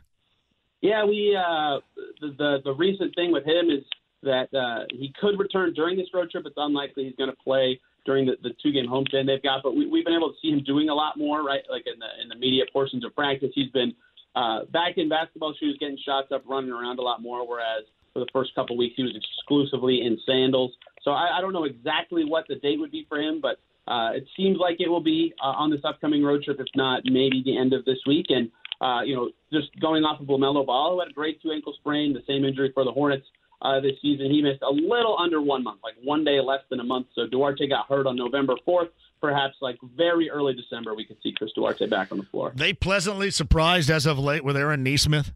Yeah, we uh, the, the the recent thing with him is that uh, he could return during this road trip. It's unlikely he's going to play during the, the two game homestand they've got. But we, we've been able to see him doing a lot more, right? Like in the in the media portions of practice, he's been uh, back in basketball shoes, getting shots up, running around a lot more. Whereas for the first couple weeks, he was exclusively in sandals. So I, I don't know exactly what the date would be for him, but uh, it seems like it will be uh, on this upcoming road trip. If not, maybe the end of this week. And uh, you know, just going off of LaMelo Ball, who had a grade two ankle sprain, the same injury for the Hornets uh, this season. He missed a little under one month, like one day less than a month. So Duarte got hurt on November 4th. Perhaps like very early December, we could see Chris Duarte back on the floor. They pleasantly surprised as of late with Aaron Nesmith.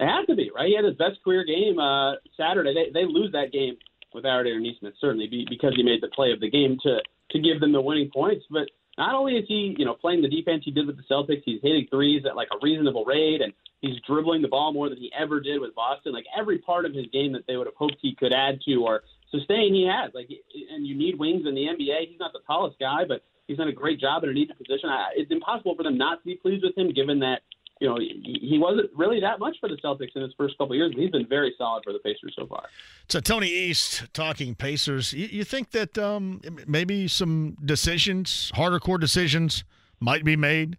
It had to be right. He had his best career game uh, Saturday. They, they lose that game without Aaron Nesmith, certainly because he made the play of the game to to give them the winning points. But not only is he, you know, playing the defense he did with the Celtics, he's hitting threes at like a reasonable rate, and he's dribbling the ball more than he ever did with Boston. Like every part of his game that they would have hoped he could add to or sustain, he has. Like, and you need wings in the NBA. He's not the tallest guy, but he's done a great job in a needed position. I, It's impossible for them not to be pleased with him, given that you know, he wasn't really that much for the Celtics in his first couple years, but he's been very solid for the Pacers so far. So Tony East talking Pacers. You, you think that um, maybe some decisions, harder core decisions, might be made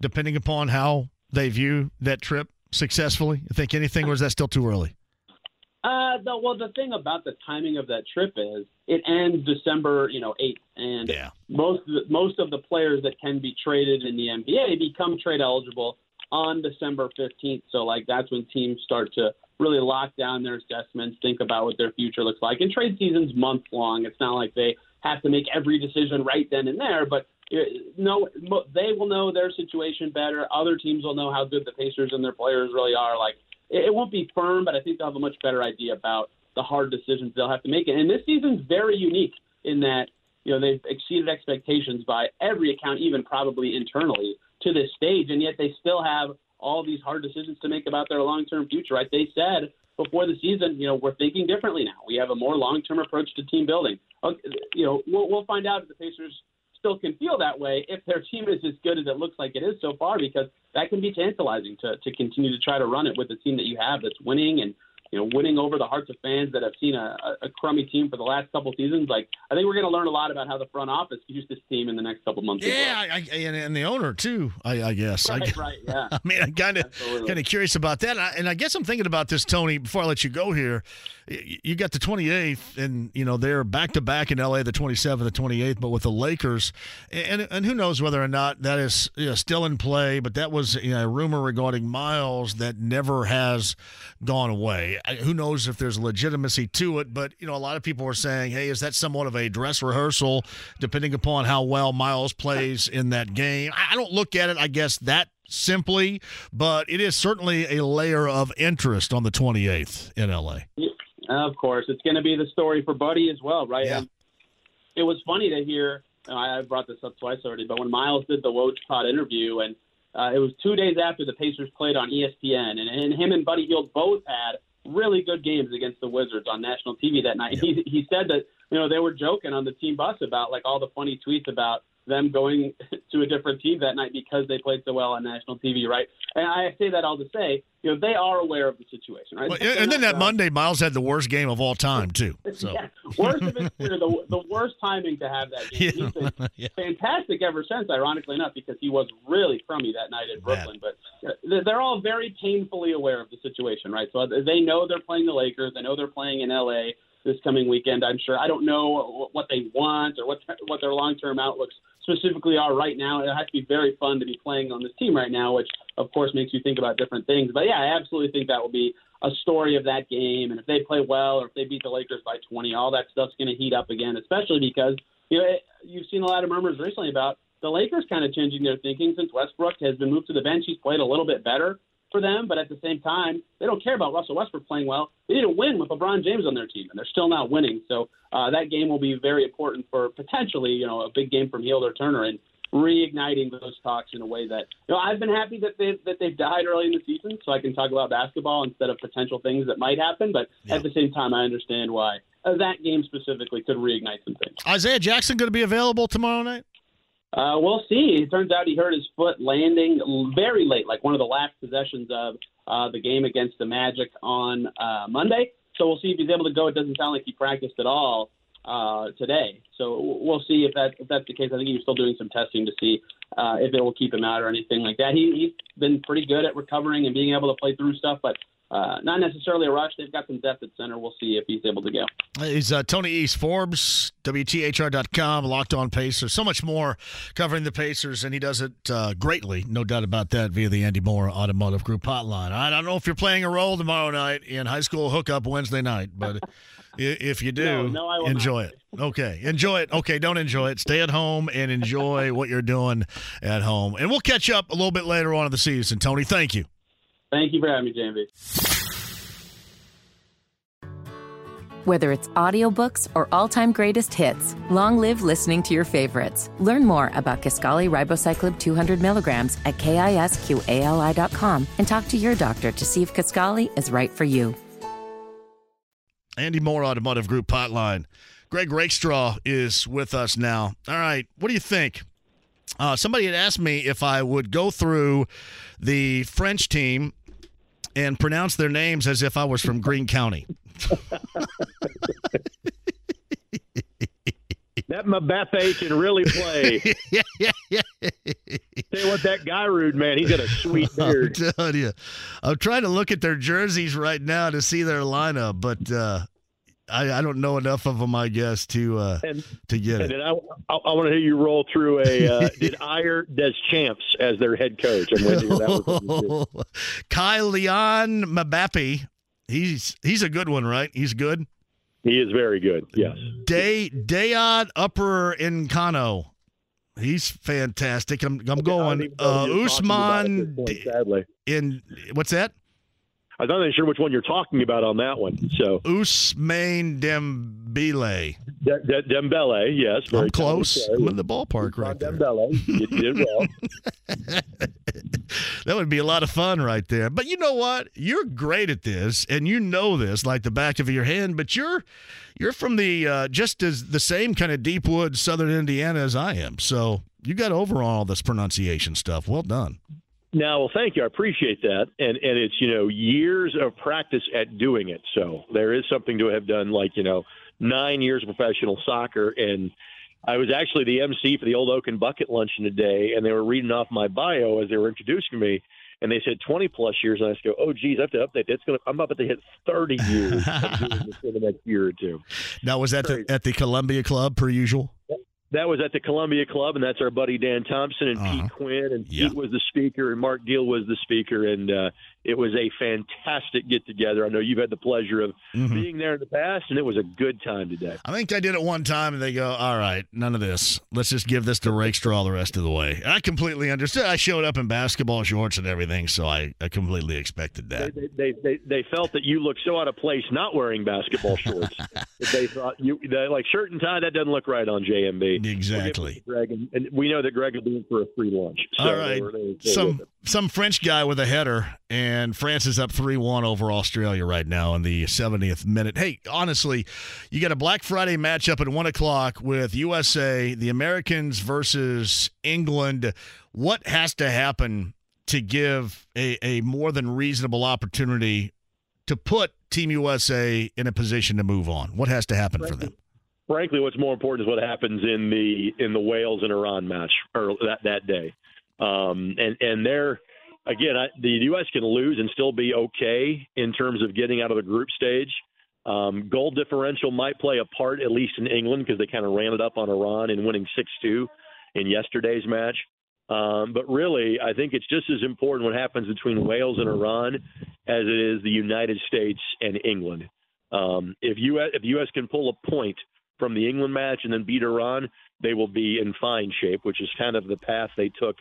depending upon how they view that trip successfully? You think anything, or is that still too early? Uh, the, well, the thing about the timing of that trip is it ends December, you know, eighth, and Yeah. most of the, most of the players that can be traded in the NBA become trade eligible on December fifteenth. So, like, that's when teams start to really lock down their assessments, think about what their future looks like. And trade season's months long. It's not like they have to make every decision right then and there, but uh, no, they will know their situation better. Other teams will know how good the Pacers and their players really are. Like it won't be firm, but I think they'll have a much better idea about the hard decisions they'll have to make. And this season's very unique in that you know they've exceeded expectations by every account, even probably internally to this stage, and yet they still have all these hard decisions to make about their long-term future. Right? They said before the season, you know, we're thinking differently now. We have a more long-term approach to team building. You know, we'll, we'll find out if the Pacers still can feel that way if their team is as good as it looks like it is so far, because that can be tantalizing to, to continue to try to run it with the team that you have that's winning and you know winning over the hearts of fans that have seen a, a crummy team for the last couple seasons. Like I think we're going to learn a lot about how the front office views this team in the next couple months. Yeah, I, I, and, and the owner too. I, I guess. I, Right, right, yeah. I mean, I'm kind of kind of curious about that, and I, and I guess I'm thinking about this, Tony. Before I let you go here, you got the 28th, and you know they're back to back in LA, the 27th, the 28th, but with the Lakers, and and who knows whether or not that is you know, still in play. But that was you know, a rumor regarding Miles that never has gone away. Who knows if there's legitimacy to it? But you know, a lot of people are saying, hey, is that somewhat of a dress rehearsal, depending upon how well Miles plays in that game? I don't look at it, I guess that simply, but it is certainly a layer of interest on the 28th in LA. Of course, it's going to be the story for Buddy as well, right? Yeah. And it was funny to hear. I I brought this up twice already, but when Miles did the Woj Pod interview, and uh, it was two days after the Pacers played on ESPN, and, and him and Buddy Hield both had really good games against the Wizards on national TV that night. He he said that you know they were joking on the team bus about like all the funny tweets about them going to a different team that night because they played so well on national TV, right? And I say that all to say, you know, they are aware of the situation, right? Well, and then that. Monday, Miles had the worst game of all time too. So Yeah, worst of his career, the, the worst timing to have that game. He's been Yeah. fantastic ever since, ironically enough, because he was really crummy that night in Brooklyn. But uh, they're- they're all very painfully aware of the situation, right? So they know they're playing the Lakers. They know they're playing in L.A. this coming weekend. I'm sure. I don't know what they want or what what their long term outlooks specifically are right now. It has to be very fun to be playing on this team right now, which of course makes you think about different things. But yeah, I absolutely think that will be a story of that game. And if they play well or if they beat the Lakers by 20, all that stuff's going to heat up again, especially because you know it, you've seen a lot of murmurs recently about the Lakers kind of changing their thinking since Westbrook has been moved to the bench. He's played a little bit better for them, but at the same time, they don't care about Russell Westbrook playing well. They need to win with LeBron James on their team, and they're still not winning. So uh, that game will be very important for potentially, you know, a big game from Hield or Turner and reigniting those talks in a way that you know I've been happy that they that they've died early in the season, so I can talk about basketball instead of potential things that might happen. But at the same time, I understand why uh, that game specifically could reignite some things. Isaiah Jackson going to be available tomorrow night? Uh, we'll see. It turns out he hurt his foot landing very late, like one of the last possessions of uh, the game against the Magic on uh, Monday. So we'll see if he's able to go. It doesn't sound like he practiced at all uh, today. So we'll see if that if that's the case. I think he was still doing some testing to see uh, if it will keep him out or anything like that. He, he's been pretty good at recovering and being able to play through stuff, but uh, not necessarily a rush. They've got some depth at center. We'll see if he's able to go. He's uh, Tony East, Forbes, WTHR.com, Locked On Pacers, so much more covering the Pacers, and he does it uh, greatly, no doubt about that, via the Andy Moore Automotive Group hotline. I don't know if you're playing a role tomorrow night in high school hookup Wednesday night, but if you do, No, no, enjoy not. it. Okay, enjoy it. Okay, don't enjoy it. Stay at home and enjoy what you're doing at home. And we'll catch up a little bit later on in the season. Tony, thank you. Thank you for having me, JMV. Whether it's audiobooks or all-time greatest hits, long live listening to your favorites. Learn more about Kisqali Ribociclib 200 milligrams at kisqali.com and talk to your doctor to see if Kisqali is right for you. Andy Moore Automotive Group hotline. Greg Rakestraw is with us now. All right, what do you think? Uh, somebody had asked me if I would go through the French team and pronounce their names as if I was from Greene County. That Mbappe can really play. yeah, yeah, yeah. tell you what, that guy rude man, he's got a sweet beard. I'm telling you, I'm trying to look at their jerseys right now to see their lineup, but uh, I, I don't know enough of them, I guess, to uh, And to get it. I, I, I want to hear you roll through a uh, did Iyer Deschamps as their head coach. I'm waiting that Kyle Leon Mbappe, he's he's a good one, right? He's good. He is very good. Yes. Day Dayad Upper Incano. He's fantastic. I'm, I'm don't going uh, who you're talking about at this Usman point, sadly. in what's that? I'm not even sure which one you're talking about on that one. So Usman Dembele. De- De- Dembele, yes, very I'm close. I'm in the ballpark right there. Dembele, you did well. That would be a lot of fun right there. But you know what? You're great at this, and you know this like the back of your hand. But you're you're from the uh, just as the same kind of deep woods, southern Indiana as I am. So you got over all this pronunciation stuff. Well done. No, well, thank you. I appreciate that, and and it's you know years of practice at doing it. So there is something to have done, like you know nine years of professional soccer, and I was actually the MC for the Old Oaken Bucket luncheon today, and they were reading off my bio as they were introducing me, and they said twenty plus years, and I just go, oh geez, I have to update. That's gonna I'm about to hit thirty years of in the next year or two. Now was that the, at the Columbia Club per usual? That was at the Columbia Club, and that's our buddy Dan Thompson and Uh-huh. Pete Quinn, and Yeah. Pete was the speaker, and Mark Deal was the speaker, and uh, it was a fantastic get together. I know you've had the pleasure of Mhm. being there in the past, and it was a good time today. I think I did it one time, and they go, "All right, none of this. Let's just give this to Rakestraw the rest of the way." And I completely understood. I showed up in basketball shorts and everything, so I, I completely expected that. They, they, they, they felt that you looked so out of place not wearing basketball shorts they thought you like shirt and tie that doesn't look right on JMV. Exactly. Greg, and, and we know that Greg will be in for a free lunch. So All right. they were- they were Some. Some French guy with a header, and France is up three one over Australia right now in the 70th minute. Hey, honestly, you got a Black Friday matchup at one o'clock with USA, the Americans versus England. What has to happen to give a, a more than reasonable opportunity to put Team USA in a position to move on? What has to happen for them? frankly, what's more important is what happens in the in the Wales and Iran match or that that day. Um, and and they're again, I, the U.S. can lose and still be okay in terms of getting out of the group stage. Um, goal differential might play a part, at least in England, because they kind of ran it up on Iran in winning six two in yesterday's match. Um, but really, I think it's just as important what happens between Wales and Iran as it is the United States and England. Um, if U.S. if U.S. can pull a point from the England match and then beat Iran, they will be in fine shape, which is kind of the path they took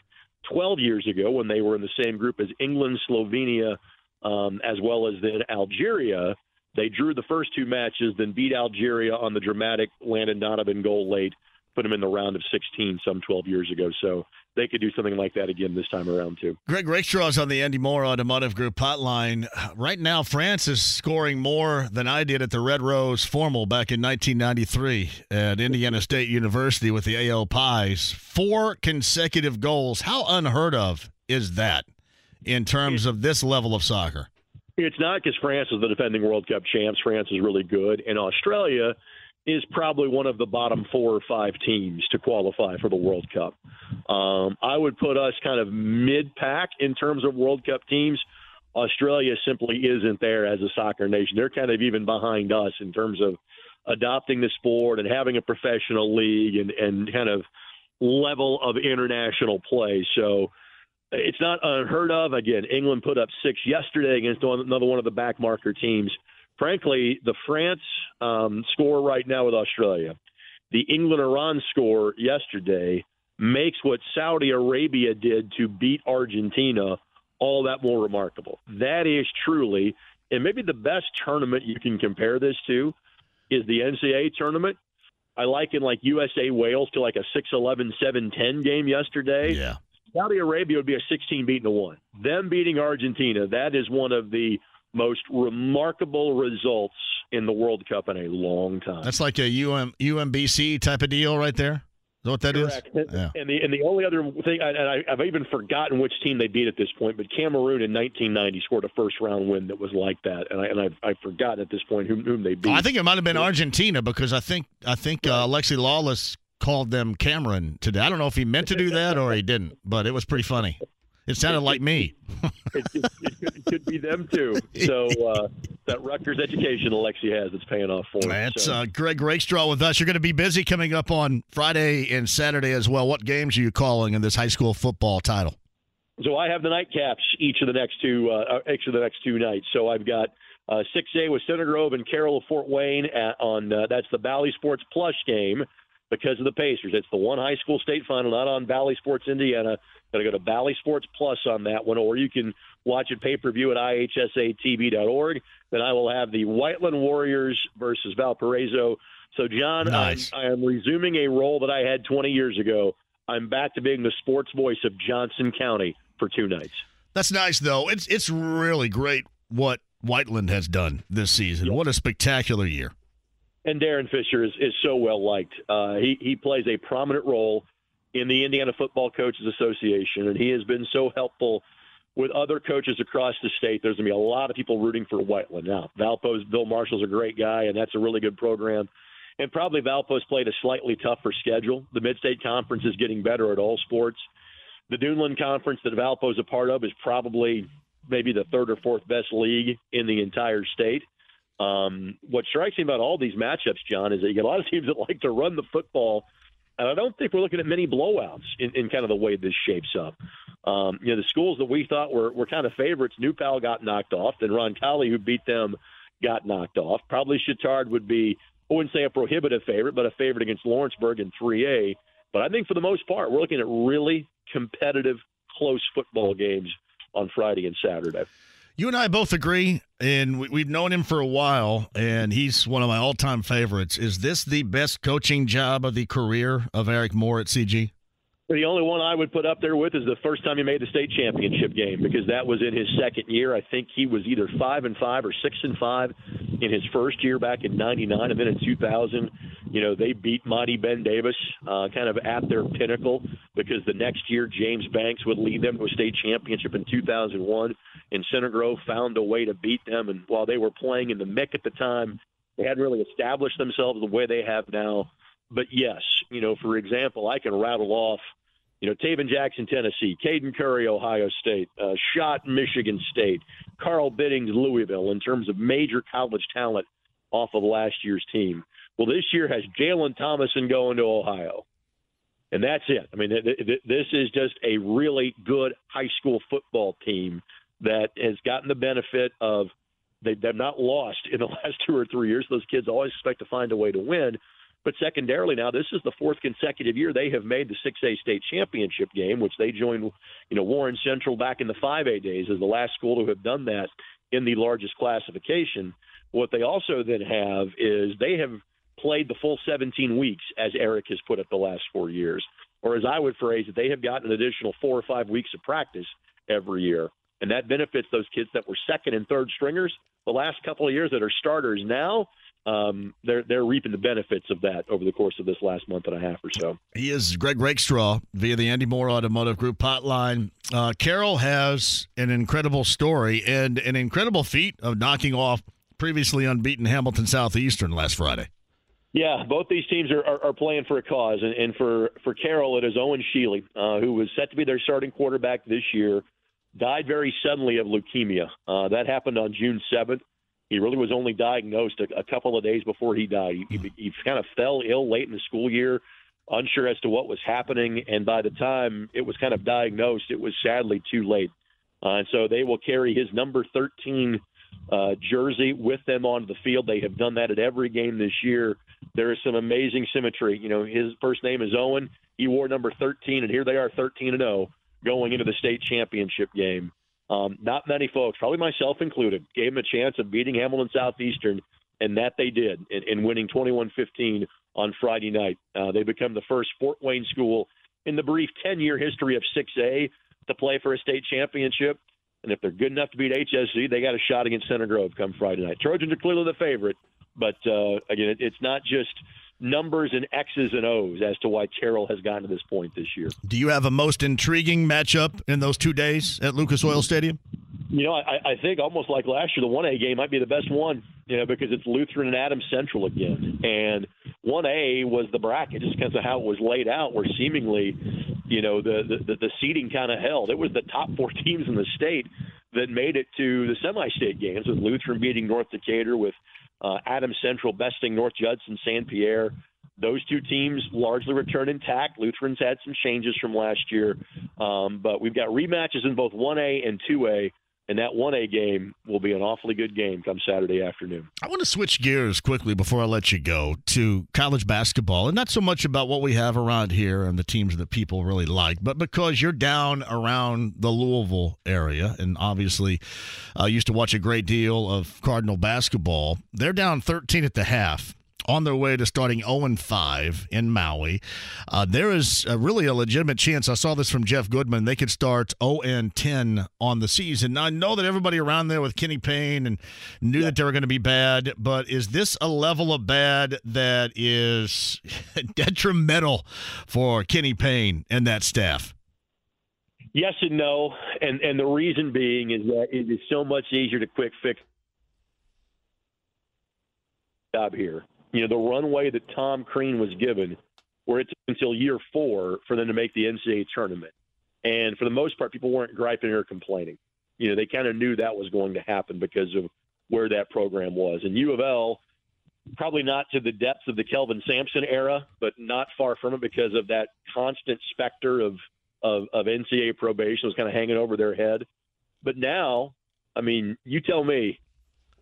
12 years ago when they were in the same group as England, Slovenia, um, as well as then Algeria. They drew the first two matches, then beat Algeria on the dramatic Landon Donovan goal late, put them in the round of 16 some 12 years ago. So they could do something like that again this time around, too. Greg Rakestraw is on the Andy Moore Automotive Group hotline. Right now, France is scoring more than I did at the Red Rose Formal back in 1993 at Indiana State University with the AO Pies. Four consecutive goals. How unheard of is that in terms of this level of soccer? It's not because France is the defending World Cup champs. France is really good, and Australia is probably one of the bottom four or five teams to qualify for the World Cup. Um, I would put us kind of mid-pack in terms of World Cup teams. Australia simply isn't there as a soccer nation. They're kind of even behind us in terms of adopting the sport and having a professional league and, and kind of level of international play. So it's not unheard of. Again, England put up six yesterday against another one of the back marker teams. Frankly, the France um, score right now with Australia, the England Iran score yesterday makes what Saudi Arabia did to beat Argentina all that more remarkable. That is truly, and maybe the best tournament you can compare this to is the NCAA tournament. I liken like USA Wales to like a 6-11, 7-10 game yesterday. Yeah. Saudi Arabia would be a 16 beating a one. Them beating Argentina, that is one of the most remarkable results in the World Cup in a long time. That's like a UM, UMBC type of deal right there. Is that what that is? Correct. And- Yeah. And the and the only other thing, and I, I've even forgotten which team they beat at this point, but Cameroon in 1990 scored a first round win that was like that, and I and I've, I've forgotten at this point whom, whom they beat. I think it might have been Argentina because I think I think uh, Alexi Lalas called them Cameron today. I don't know if he meant to do that or he didn't, but it was pretty funny. It sounded like me. it, it, it, could, it, could, be them too. So uh, that Rutgers education Alexi has, it's paying off for him. That's so. uh, Greg Rakestraw with us. You're going to be busy coming up on Friday and Saturday as well. What games are you calling in this high school football title? So I have the nightcaps each of the next two uh, uh each of the next two nights. So I've got uh, 6A with Center Grove and Carroll of Fort Wayne at, on uh, that's the Bally Sports Plus game because of the Pacers. It's the one high school state final, not on Bally Sports Indiana. Got to go to Bally Sports Plus on that one, or you can watch it pay per view at ihsatv.org. Then I will have the Whiteland Warriors versus Valparaiso. So, John, nice. I am resuming a role that I had 20 years ago. I'm back to being the sports voice of Johnson County for two nights. That's nice, though. It's it's really great what Whiteland has done this season. What a spectacular year! And Darin Fisher is, is so well liked. Uh, he he plays a prominent role in the Indiana Football Coaches Association, and he has been so helpful with other coaches across the state. There's to be a lot of people rooting for Whiteland now. Valpo's Bill Marshall's a great guy, and that's a really good program. And probably Valpo's played a slightly tougher schedule. The Mid-State Conference is getting better at all sports. The Duneland Conference that Valpo's a part of is probably maybe the third or fourth best league in the entire state. Um, what strikes me about all these matchups, John, is that you get a lot of teams that like to run the football, and I don't think we're looking at many blowouts in, in kind of the way this shapes up. Um, you know, the schools that we thought were, were kind of favorites, New Pal got knocked off, then Ron Roncalli, who beat them, got knocked off. Probably Chatard would be, I wouldn't say a prohibitive favorite, but a favorite against Lawrenceburg in 3A. But I think for the most part, we're looking at really competitive, close football games on Friday and Saturday. You and I both agree, and we, have known him for a while, and he's one of my all-time favorites. Is this the best coaching job of the career of Eric Moore at CG? The only one I would put up there with is the first time he made the state championship game because that was in his second year. I think he was either five and five or six and five in his first year back in '99, and then in 2000, you know they beat Mighty Ben Davis uh, kind of at their pinnacle because the next year James Banks would lead them to a state championship in 2001, and Center Grove found a way to beat them. And while they were playing in the Mick at the time, they hadn't really established themselves the way they have now but yes, you know, for example, I can rattle off, you know, Tayven Jackson, Tennessee, Caden Curry, Ohio State, uh, Schott, Michigan State, Carl Biddings, Louisville, in terms of major college talent off of last year's team. Well, this year has Jalen Thomason going to Ohio. And that's it. I mean, this is just a really good high school football team that has gotten the benefit of they, they've not lost in the last two or three years. Those kids always expect to find a way to win. But secondarily, now this is the fourth consecutive year they have made the 6A state championship game, which they joined, you know, Warren Central back in the 5A days as the last school to have done that in the largest classification. What they also then have is they have played the full 17 weeks, as Eric has put it the last four years, or as I would phrase it, they have gotten an additional four or five weeks of practice every year. And that benefits those kids that were second and third stringers the last couple of years that are starters now um, they're they're reaping the benefits of that over the course of this last month and a half or so. He is Greg Rakestraw via the Andy Moore Automotive Group hotline. Uh, Carroll has an incredible story and an incredible feat of knocking off previously unbeaten Hamilton Southeastern last Friday. Yeah, both these teams are, are, are playing for a cause, and, and, for for Carroll, it is Owen Sheely, uh, who was set to be their starting quarterback this year, died very suddenly of leukemia. Uh, that happened on June seventh. He really was only diagnosed a, a couple of days before he died. He, he, he kind of fell ill late in the school year, unsure as to what was happening, and by the time it was kind of diagnosed, it was sadly too late. Uh, and so they will carry his number 13 uh, jersey with them onto the field. They have done that at every game this year. There is some amazing symmetry. You know, his first name is Owen. He wore number 13, and here they are, 13 and 0, going into the state championship game. Um, not many folks, probably myself included, gave them a chance of beating Hamilton Southeastern, and that they did in, in winning 21 15 on Friday night. Uh, they become the first Fort Wayne school in the brief 10 year history of 6A to play for a state championship. And if they're good enough to beat HSC, they got a shot against Center Grove come Friday night. Trojans are clearly the favorite, but uh, again, it, it's not just numbers and X's and O's as to why Carroll has gotten to this point this year. Do you have a most intriguing matchup in those two days at Lucas Oil Stadium? You know, I, I think almost like last year, the 1A game might be the best one, you know, because it's Lutheran and Adams Central again. And 1A was the bracket just because of how it was laid out, where seemingly, you know, the the, the seeding kind of held. It was the top four teams in the state that made it to the semi-state games, with Lutheran beating North Decatur, with uh, Adams Central besting North Judson San Pierre. Those two teams largely returned intact. Lutherans had some changes from last year, um, but we've got rematches in both 1A and 2A and that 1A game will be an awfully good game come Saturday afternoon. I want to switch gears quickly before I let you go to college basketball, and not so much about what we have around here and the teams that people really like, but because you're down around the Louisville area, and obviously uh, used to watch a great deal of Cardinal basketball. They're down 13 at the half on their way to starting 0 5 in Maui. Uh, there is a, really a legitimate chance. I saw this from Jeff Goodman. They could start 0 10 on the season. Now, I know that everybody around there with Kenny Payne and knew that they were going to be bad, but is this a level of bad that is detrimental for Kenny Payne and that staff? Yes and no, and and the reason being is that it is so much easier to quick fix job here you know, the runway that Tom Crean was given, where it took until year four for them to make the NCAA tournament. And for the most part, people weren't griping or complaining. You know, they kind of knew that was going to happen because of where that program was. And U of L, probably not to the depths of the Kelvin Sampson era, but not far from it because of that constant specter of, of, of NCAA probation was kind of hanging over their head. But now, I mean, you tell me,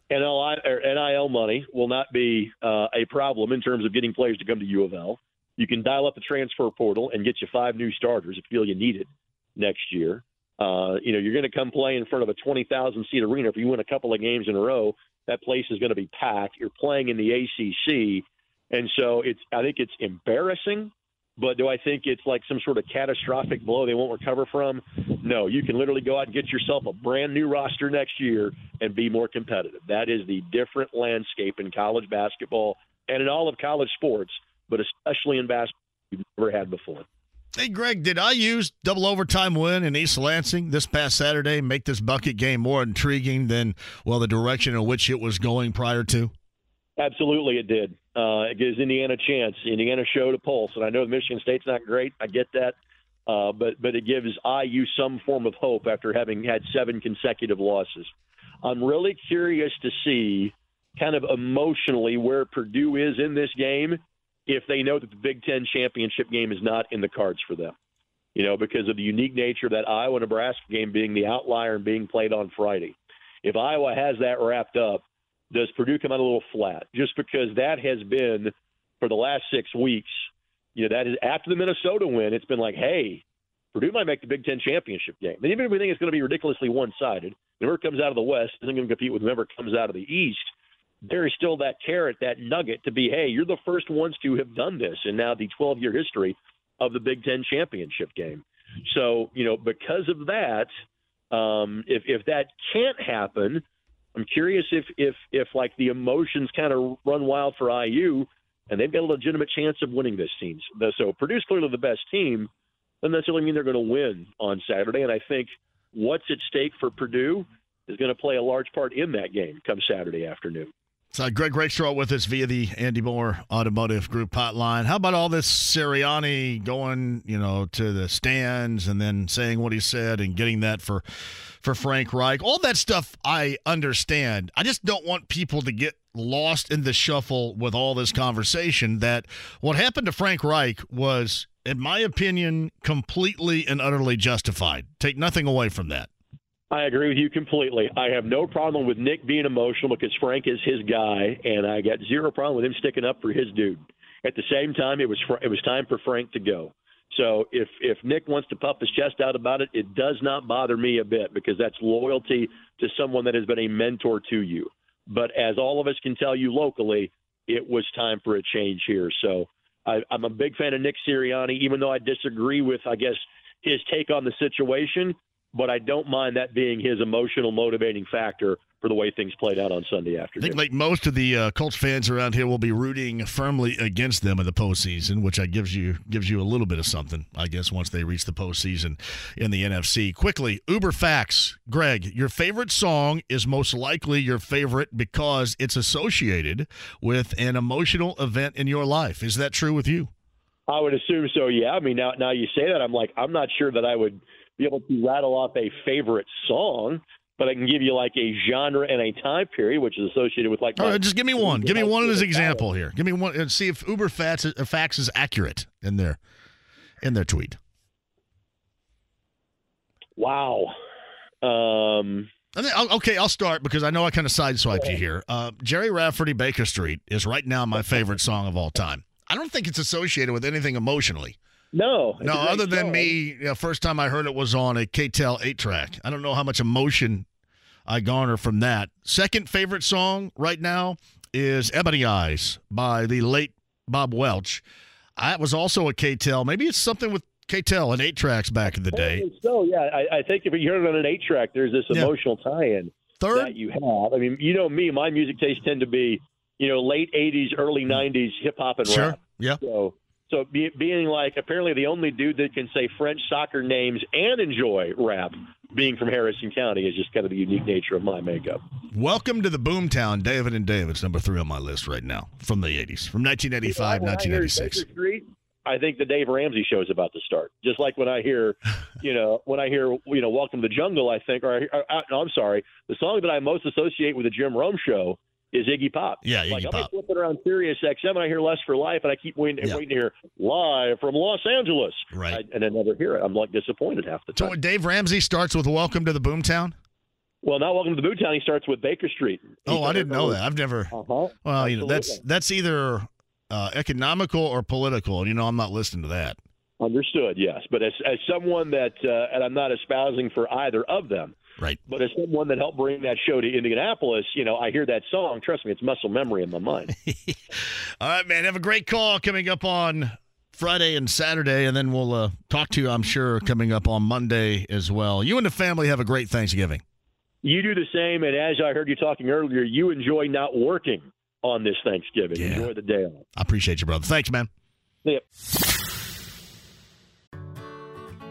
NIL money will not be uh, a problem in terms of getting players to come to U of L. You can dial up the transfer portal and get you five new starters if you feel you need it next year. Uh, you know, you're going to come play in front of a 20,000 seat arena. If you win a couple of games in a row, that place is going to be packed. You're playing in the ACC. And so it's, I think it's embarrassing but do I think it's like some sort of catastrophic blow they won't recover from? No, you can literally go out and get yourself a brand new roster next year and be more competitive. That is the different landscape in college basketball and in all of college sports, but especially in basketball you've never had before. Hey, Greg, did IU's double overtime win in East Lansing this past Saturday make this bucket game more intriguing than, well, the direction in which it was going prior to? Absolutely, it did. Uh, it gives Indiana a chance. Indiana showed a pulse, and I know Michigan State's not great. I get that, uh, but but it gives IU some form of hope after having had seven consecutive losses. I'm really curious to see, kind of emotionally, where Purdue is in this game if they know that the Big Ten championship game is not in the cards for them. You know, because of the unique nature of that Iowa Nebraska game being the outlier and being played on Friday. If Iowa has that wrapped up, does Purdue come out a little flat? Just because that has been for the last six weeks, you know, that is after the Minnesota win, it's been like, hey, Purdue might make the Big Ten championship game. And even if we think it's going to be ridiculously one sided, whoever comes out of the West isn't going to compete with whoever comes out of the East. There is still that carrot, that nugget to be, hey, you're the first ones to have done this in now the 12 year history of the Big Ten championship game. So, you know, because of that, um, if, if that can't happen, I'm curious if if if like the emotions kind of run wild for IU, and they've got a legitimate chance of winning this team. So Purdue's clearly the best team. Doesn't necessarily mean they're going to win on Saturday. And I think what's at stake for Purdue is going to play a large part in that game come Saturday afternoon. So Greg Rakestraw with us via the Andy Moore Automotive Group hotline. How about all this Sirianni going, you know, to the stands and then saying what he said and getting that for for Frank Reich? All that stuff I understand. I just don't want people to get lost in the shuffle with all this conversation that what happened to Frank Reich was in my opinion completely and utterly justified. Take nothing away from that. I agree with you completely. I have no problem with Nick being emotional because Frank is his guy, and I got zero problem with him sticking up for his dude. At the same time, it was it was time for Frank to go. So if if Nick wants to puff his chest out about it, it does not bother me a bit because that's loyalty to someone that has been a mentor to you. But as all of us can tell you locally, it was time for a change here. So I, I'm a big fan of Nick Sirianni, even though I disagree with, I guess, his take on the situation but I don't mind that being his emotional motivating factor for the way things played out on Sunday afternoon. I think like most of the uh, Colts fans around here will be rooting firmly against them in the postseason, which I gives you gives you a little bit of something, I guess, once they reach the postseason in the NFC. Quickly, Uber facts, Greg, your favorite song is most likely your favorite because it's associated with an emotional event in your life. Is that true with you? I would assume so. Yeah. I mean, now now you say that, I'm like, I'm not sure that I would be able to rattle off a favorite song but I can give you like a genre and a time period, which is associated with like. All right, just give me one. Give me one as an example here. Give me one and see if Uber Facts, uh, facts is accurate in their in their tweet. Wow. Um, okay, I'll start because I know I kind of sideswiped you here. Uh, Gerry Rafferty Baker Street is right now my favorite song of all time. I don't think it's associated with anything emotionally. No, no. Other than me, you know, first time I heard it was on a K-tel eight track. I don't know how much emotion I garner from that. Second favorite song right now is "Ebony Eyes" by the late Bob Welch. That was also a K-tel. Maybe it's something with K-tel and eight tracks back in the day. So yeah, I, I, think if you heard it on an eight track, there's this emotional yeah. tie-in that you have. I mean, you know me, my music tastes tend to be, you know, late '80s, early '90s hip hop and sure. rap. Yeah. So so be, being like apparently the only dude that can say French soccer names and enjoy rap, being from Harrison County, is just kind of the unique nature of my makeup. Welcome to the Boomtown, David and David's number three on my list right now from the '80s, from 1985, 1986. I think the Dave Ramsey show is about to start. Just like when I hear, you know, when I hear, you know, Welcome to the Jungle, I think, or, or, or no, I'm sorry, the song that I most associate with the Jim Rome show is Iggy Pop. Yeah, Iggy like, Pop. I'm flipping around Sirius XM and I hear Lust for Life, and I keep waiting, yeah. waiting to hear live from Los Angeles. Right. I, and I never hear it. I'm like disappointed half the time. So Dave Ramsey starts with Welcome to the Boomtown? Well, not Welcome to the Boomtown. He starts with Baker Street. He oh, I didn't know that. I've never. Uh-huh. Well, Absolutely. you know, that's that's either uh, economical or political. And, you know, I'm not listening to that. Understood, yes. But as, as someone that, uh, and I'm not espousing for either of them, Right. But as someone that helped bring that show to Indianapolis, you know, I hear that song. Trust me, it's muscle memory in my mind. All right, man. Have a great call coming up on Friday and Saturday, and then we'll uh, talk to you, I'm sure, coming up on Monday as well. You and the family have a great Thanksgiving. You do the same, and as I heard you talking earlier, you enjoy not working on this Thanksgiving. Yeah. Enjoy the day off. I appreciate you, brother. Thanks, man. Yep.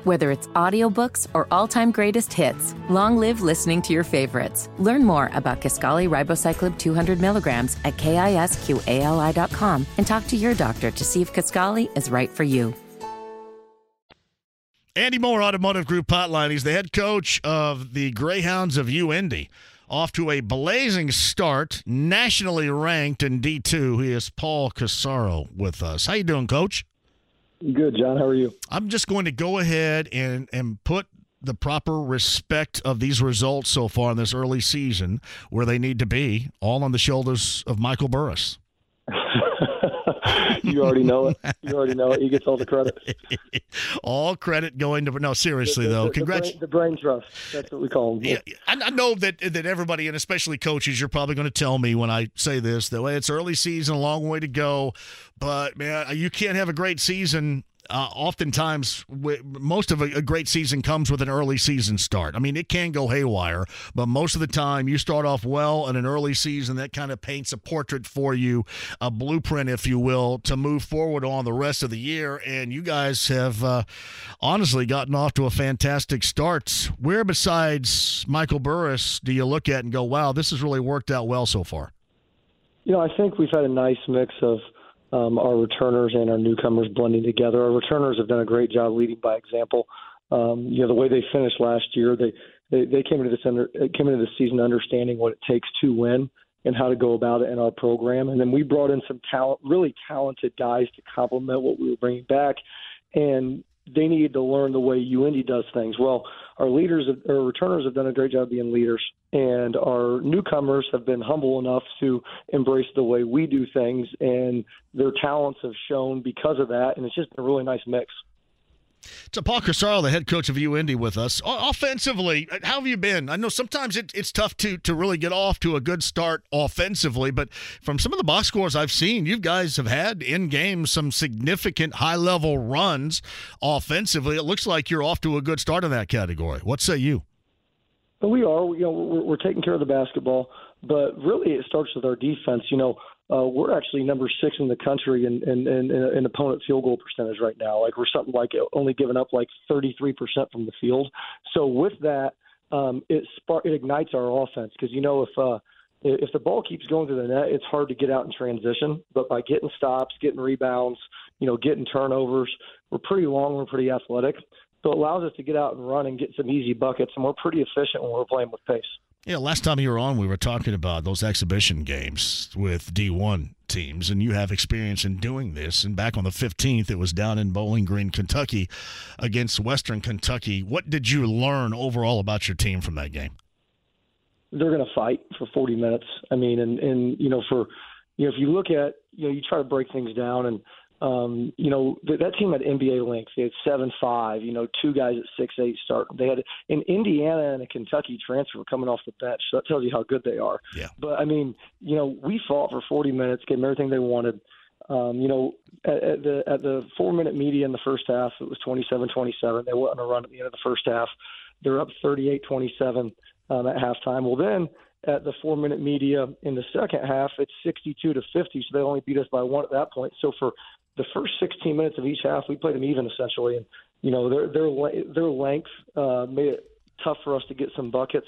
Whether it's audiobooks or all-time greatest hits, long live listening to your favorites. Learn more about Kisqali Ribociclib 200 milligrams at kisqali.com and talk to your doctor to see if Kisqali is right for you. Andy Moore, Automotive Group Hotline. He's the head coach of the Greyhounds of UIndy. Off to a blazing start, nationally ranked in D2. He is Paul Corsaro with us. How you doing, Coach? Good, John. How are you? I'm just going to go ahead and, and put the proper respect of these results so far in this early season where they need to be, all on the shoulders of Michael Burris. you already know it. You already know it. He gets all the credit. all credit going to no. Seriously the, though, the, congrats. The brain, the brain, trust. That's what we call them. Yeah, I, know that that everybody and especially coaches, you're probably going to tell me when I say this that way it's early season, a long way to go. But man, you can't have a great season uh, oftentimes most of a, a, great season comes with an early season start. I mean, it can go haywire, but most of the time you start off well in an early season. That kind of paints a portrait for you, a blueprint, if you will, to move forward on the rest of the year. And you guys have uh, honestly gotten off to a fantastic start. Where besides Michael Burris do you look at and go, wow, this has really worked out well so far? You know, I think we've had a nice mix of – um, our returners and our newcomers blending together. Our returners have done a great job leading by example. Um, you know, the way they finished last year, they they, they came into this under, came into the season understanding what it takes to win and how to go about it in our program. And then we brought in some talent, really talented guys to complement what we were bringing back. And they needed to learn the way UIndy does things. Well, our leaders, our returners have done a great job being leaders, and our newcomers have been humble enough to embrace the way we do things, and their talents have shown because of that, and it's just a really nice mix. So Paul Corsaro, the head coach of UIndy, with us. Offensively, uh, how have you been? I know sometimes it, it's tough to to really get off to a good start offensively, but from some of the box scores I've seen, you guys have had in game some significant high level runs offensively. It looks like you're off to a good start in that category. What say you? But we are, you know, we're, we're taking care of the basketball. But really, it starts with our defense. You know, uh, we're actually number six in the country in, in, in, in opponent field goal percentage right now. Like we're something like only giving up like 33% from the field. So with that, um, it spark it ignites our offense because you know if uh, if the ball keeps going through the net, it's hard to get out in transition. But by getting stops, getting rebounds, you know, getting turnovers, we're pretty long, we're pretty athletic. So it allows us to get out and run and get some easy buckets, and we're pretty efficient when we're playing with pace. Yeah, last time you were on, we were talking about those exhibition games with D1 teams, and you have experience in doing this. And back on the 15th, it was down in Bowling Green, Kentucky, against Western Kentucky. What did you learn overall about your team from that game? They're going to fight for 40 minutes. I mean, and and you know, for you know, if you look at you know, you try to break things down and um, you know, th- that team had NBA length. They had seven five. You know, two guys at six eight start. They had an Indiana and a Kentucky transfer coming off the bench. So that tells you how good they are. Yeah. But I mean, you know, we fought for 40 minutes, gave them everything they wanted. Um, you know, at, at the at the four minute media in the first half, it was 27-27. They went on a run at the end of the first half. They're up 38-27 um, at halftime. Well, then at the four minute media in the second half, it's 62 to 50. So they only beat us by one at that point. So for the first 16 minutes of each half, we played them even essentially, and you know their their their length uh, made it tough for us to get some buckets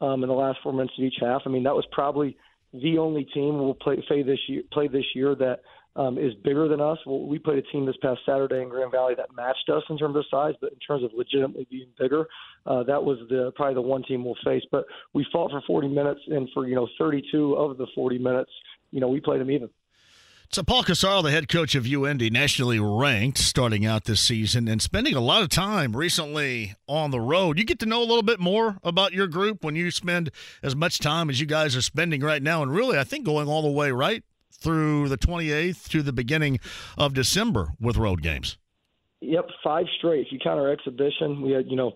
um, in the last four minutes of each half. I mean, that was probably the only team we'll play, play this year play this year that um, is bigger than us. Well, we played a team this past Saturday in Grand Valley that matched us in terms of size, but in terms of legitimately being bigger, uh, that was the probably the one team we'll face. But we fought for 40 minutes, and for you know 32 of the 40 minutes, you know we played them even. So, Paul Corsaro, the head coach of UIndy, nationally ranked starting out this season and spending a lot of time recently on the road. You get to know a little bit more about your group when you spend as much time as you guys are spending right now. And really, I think going all the way right through the 28th to the beginning of December with road games. Yep, five straight. If you count our exhibition, we had, you know,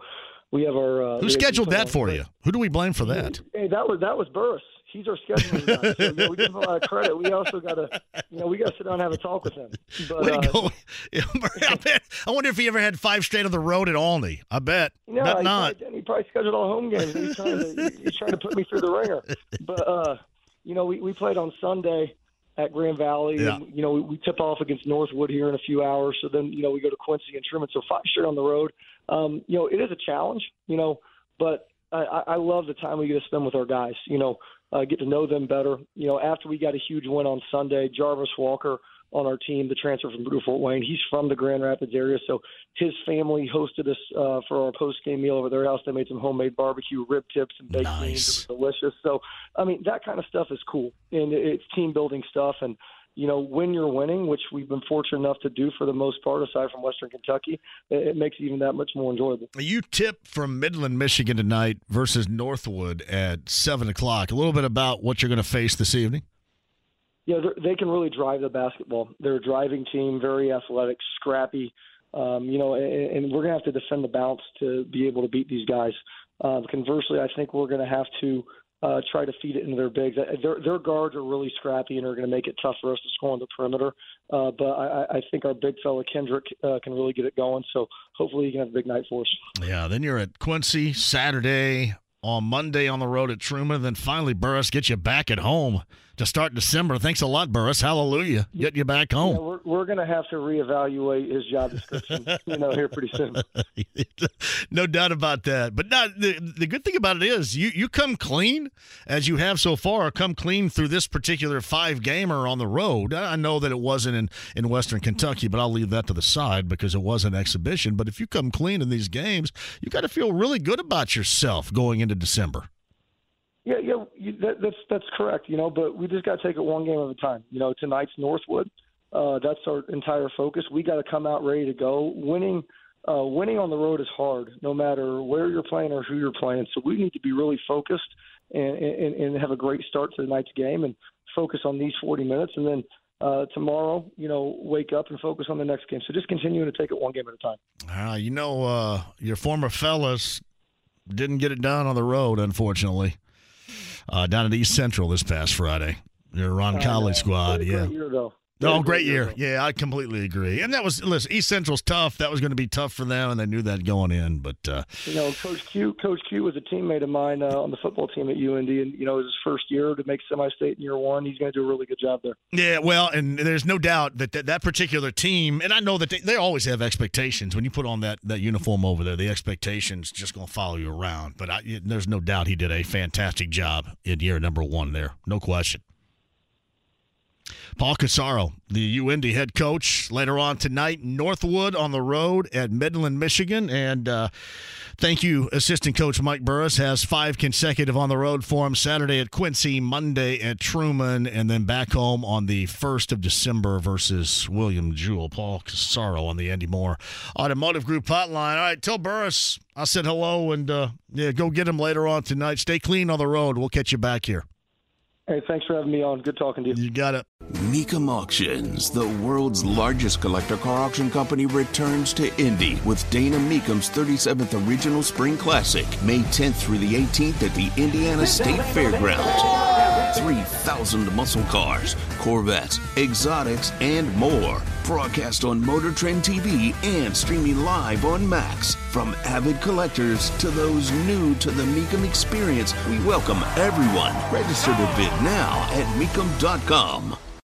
we have our. Uh, Who scheduled that for you? Who do we blame for that? Hey, that was that was Burris he's our scheduling guy. So, you know, we give him a lot of credit. We also got to, you know, we got to sit down and have a talk with him. But, uh, go. I, bet, I wonder if he ever had five straight on the road at Olney. I bet. No, he not. Probably, he probably scheduled all home games. He's trying to, he's trying to put me through the ringer. But, uh, you know, we, we played on Sunday at Grand Valley. Yeah. And, you know, we, we tip off against Northwood here in a few hours. So then, you know, we go to Quincy and Truman. So five straight on the road. Um, you know, it is a challenge, you know, but I, I love the time we get to spend with our guys. You know, uh, get to know them better. You know, after we got a huge win on Sunday, Jarvis Walker on our team, the transfer from Blue Fort Wayne, he's from the Grand Rapids area, so his family hosted us uh, for our post game meal over their house. They made some homemade barbecue, rib tips, and baked Nice. beans. It was delicious. So, I mean, that kind of stuff is cool, and it's team building stuff. And you know, when you're winning, which we've been fortunate enough to do for the most part, aside from Western Kentucky, it, it makes it even that much more enjoyable. You tip from Midland, Michigan tonight versus Northwood at 7 o'clock. A little bit about what you're going to face this evening. Yeah, they can really drive the basketball. They're a driving team, very athletic, scrappy. Um, you know, and, and we're going to have to defend the bounce to be able to beat these guys. Uh, conversely, I think we're going to have to uh, try to feed it into their bigs. Uh, Their, their guards are really scrappy and are going to make it tough for us to score on the perimeter. Uh, but I, I think our big fella Kendrick uh, can really get it going. So hopefully he can have a big night for us. Yeah, then you're at Quincy Saturday, on Monday on the road at Truman, then finally Burris gets you back at home to start December. Thanks a lot, Burris. Hallelujah. Get you back Yeah, home. we're we're going to have to reevaluate his job description, you know, here pretty soon. no doubt about that. But not, the the good thing about it is you you come clean as you have so far. Come clean through this particular five gamer on the road. I know that it wasn't in in Western Kentucky, but I'll leave that to the side because it was an exhibition. But if you come clean in these games, you got to feel really good about yourself going into December. Yeah, yeah, you, that, that's that's correct. You know, but we just got to take it one game at a time. You know, tonight's Northwood. Uh, that's our entire focus. We got to come out ready to go. Winning, uh, winning on the road is hard, no matter where you're playing or who you're playing. So we need to be really focused and, and, and have a great start to tonight's game and focus on these 40 minutes, and then uh, tomorrow, you know, wake up and focus on the next game. So just continuing to take it one game at a time. Uh, you know, uh, your former fellas didn't get it done on the road, unfortunately. Uh, down at East Central this past Friday, your Ron Uh, College squad. Yeah, year Oh, great year. Yeah, I completely agree. And that was listen, East Central's tough. That was going to be tough for them, and they knew that going in. But uh, you know, Coach Q, Coach Q was a teammate of mine uh, on the football team at UND, and you know, it was his first year to make semi-state in year one. He's going to do a really good job there. Yeah, well, and there's no doubt that that, that particular team, and I know that they, they always have expectations when you put on that that uniform over there. The expectations just going to follow you around. But I, there's no doubt he did a fantastic job in year number one there, no question. Paul Corsaro, the UIndy head coach, later on tonight, Northwood on the road at Midland, Michigan. And uh, thank you, assistant coach Mike Burris has five consecutive on the road for him Saturday at Quincy, Monday at Truman, and then back home on the 1st of December versus William Jewell. Paul Corsaro on the Andy Moore Automotive Group hotline. All right, tell Burris I said hello and uh, yeah, go get him later on tonight. Stay clean on the road. We'll catch you back here. Hey, thanks for having me on. Good talking to you. You got it. Mecum Auctions, the world's largest collector car auction company, returns to Indy with Dana Mecum's 37th Original Spring Classic, May 10th through the 18th at the Indiana State Fairgrounds. 3,000 muscle cars, Corvettes, exotics, and more. Broadcast on Motor Trend TV and streaming live on Max. From avid collectors to those new to the Mecum experience, we welcome everyone. Register to bid now at Mecum.com.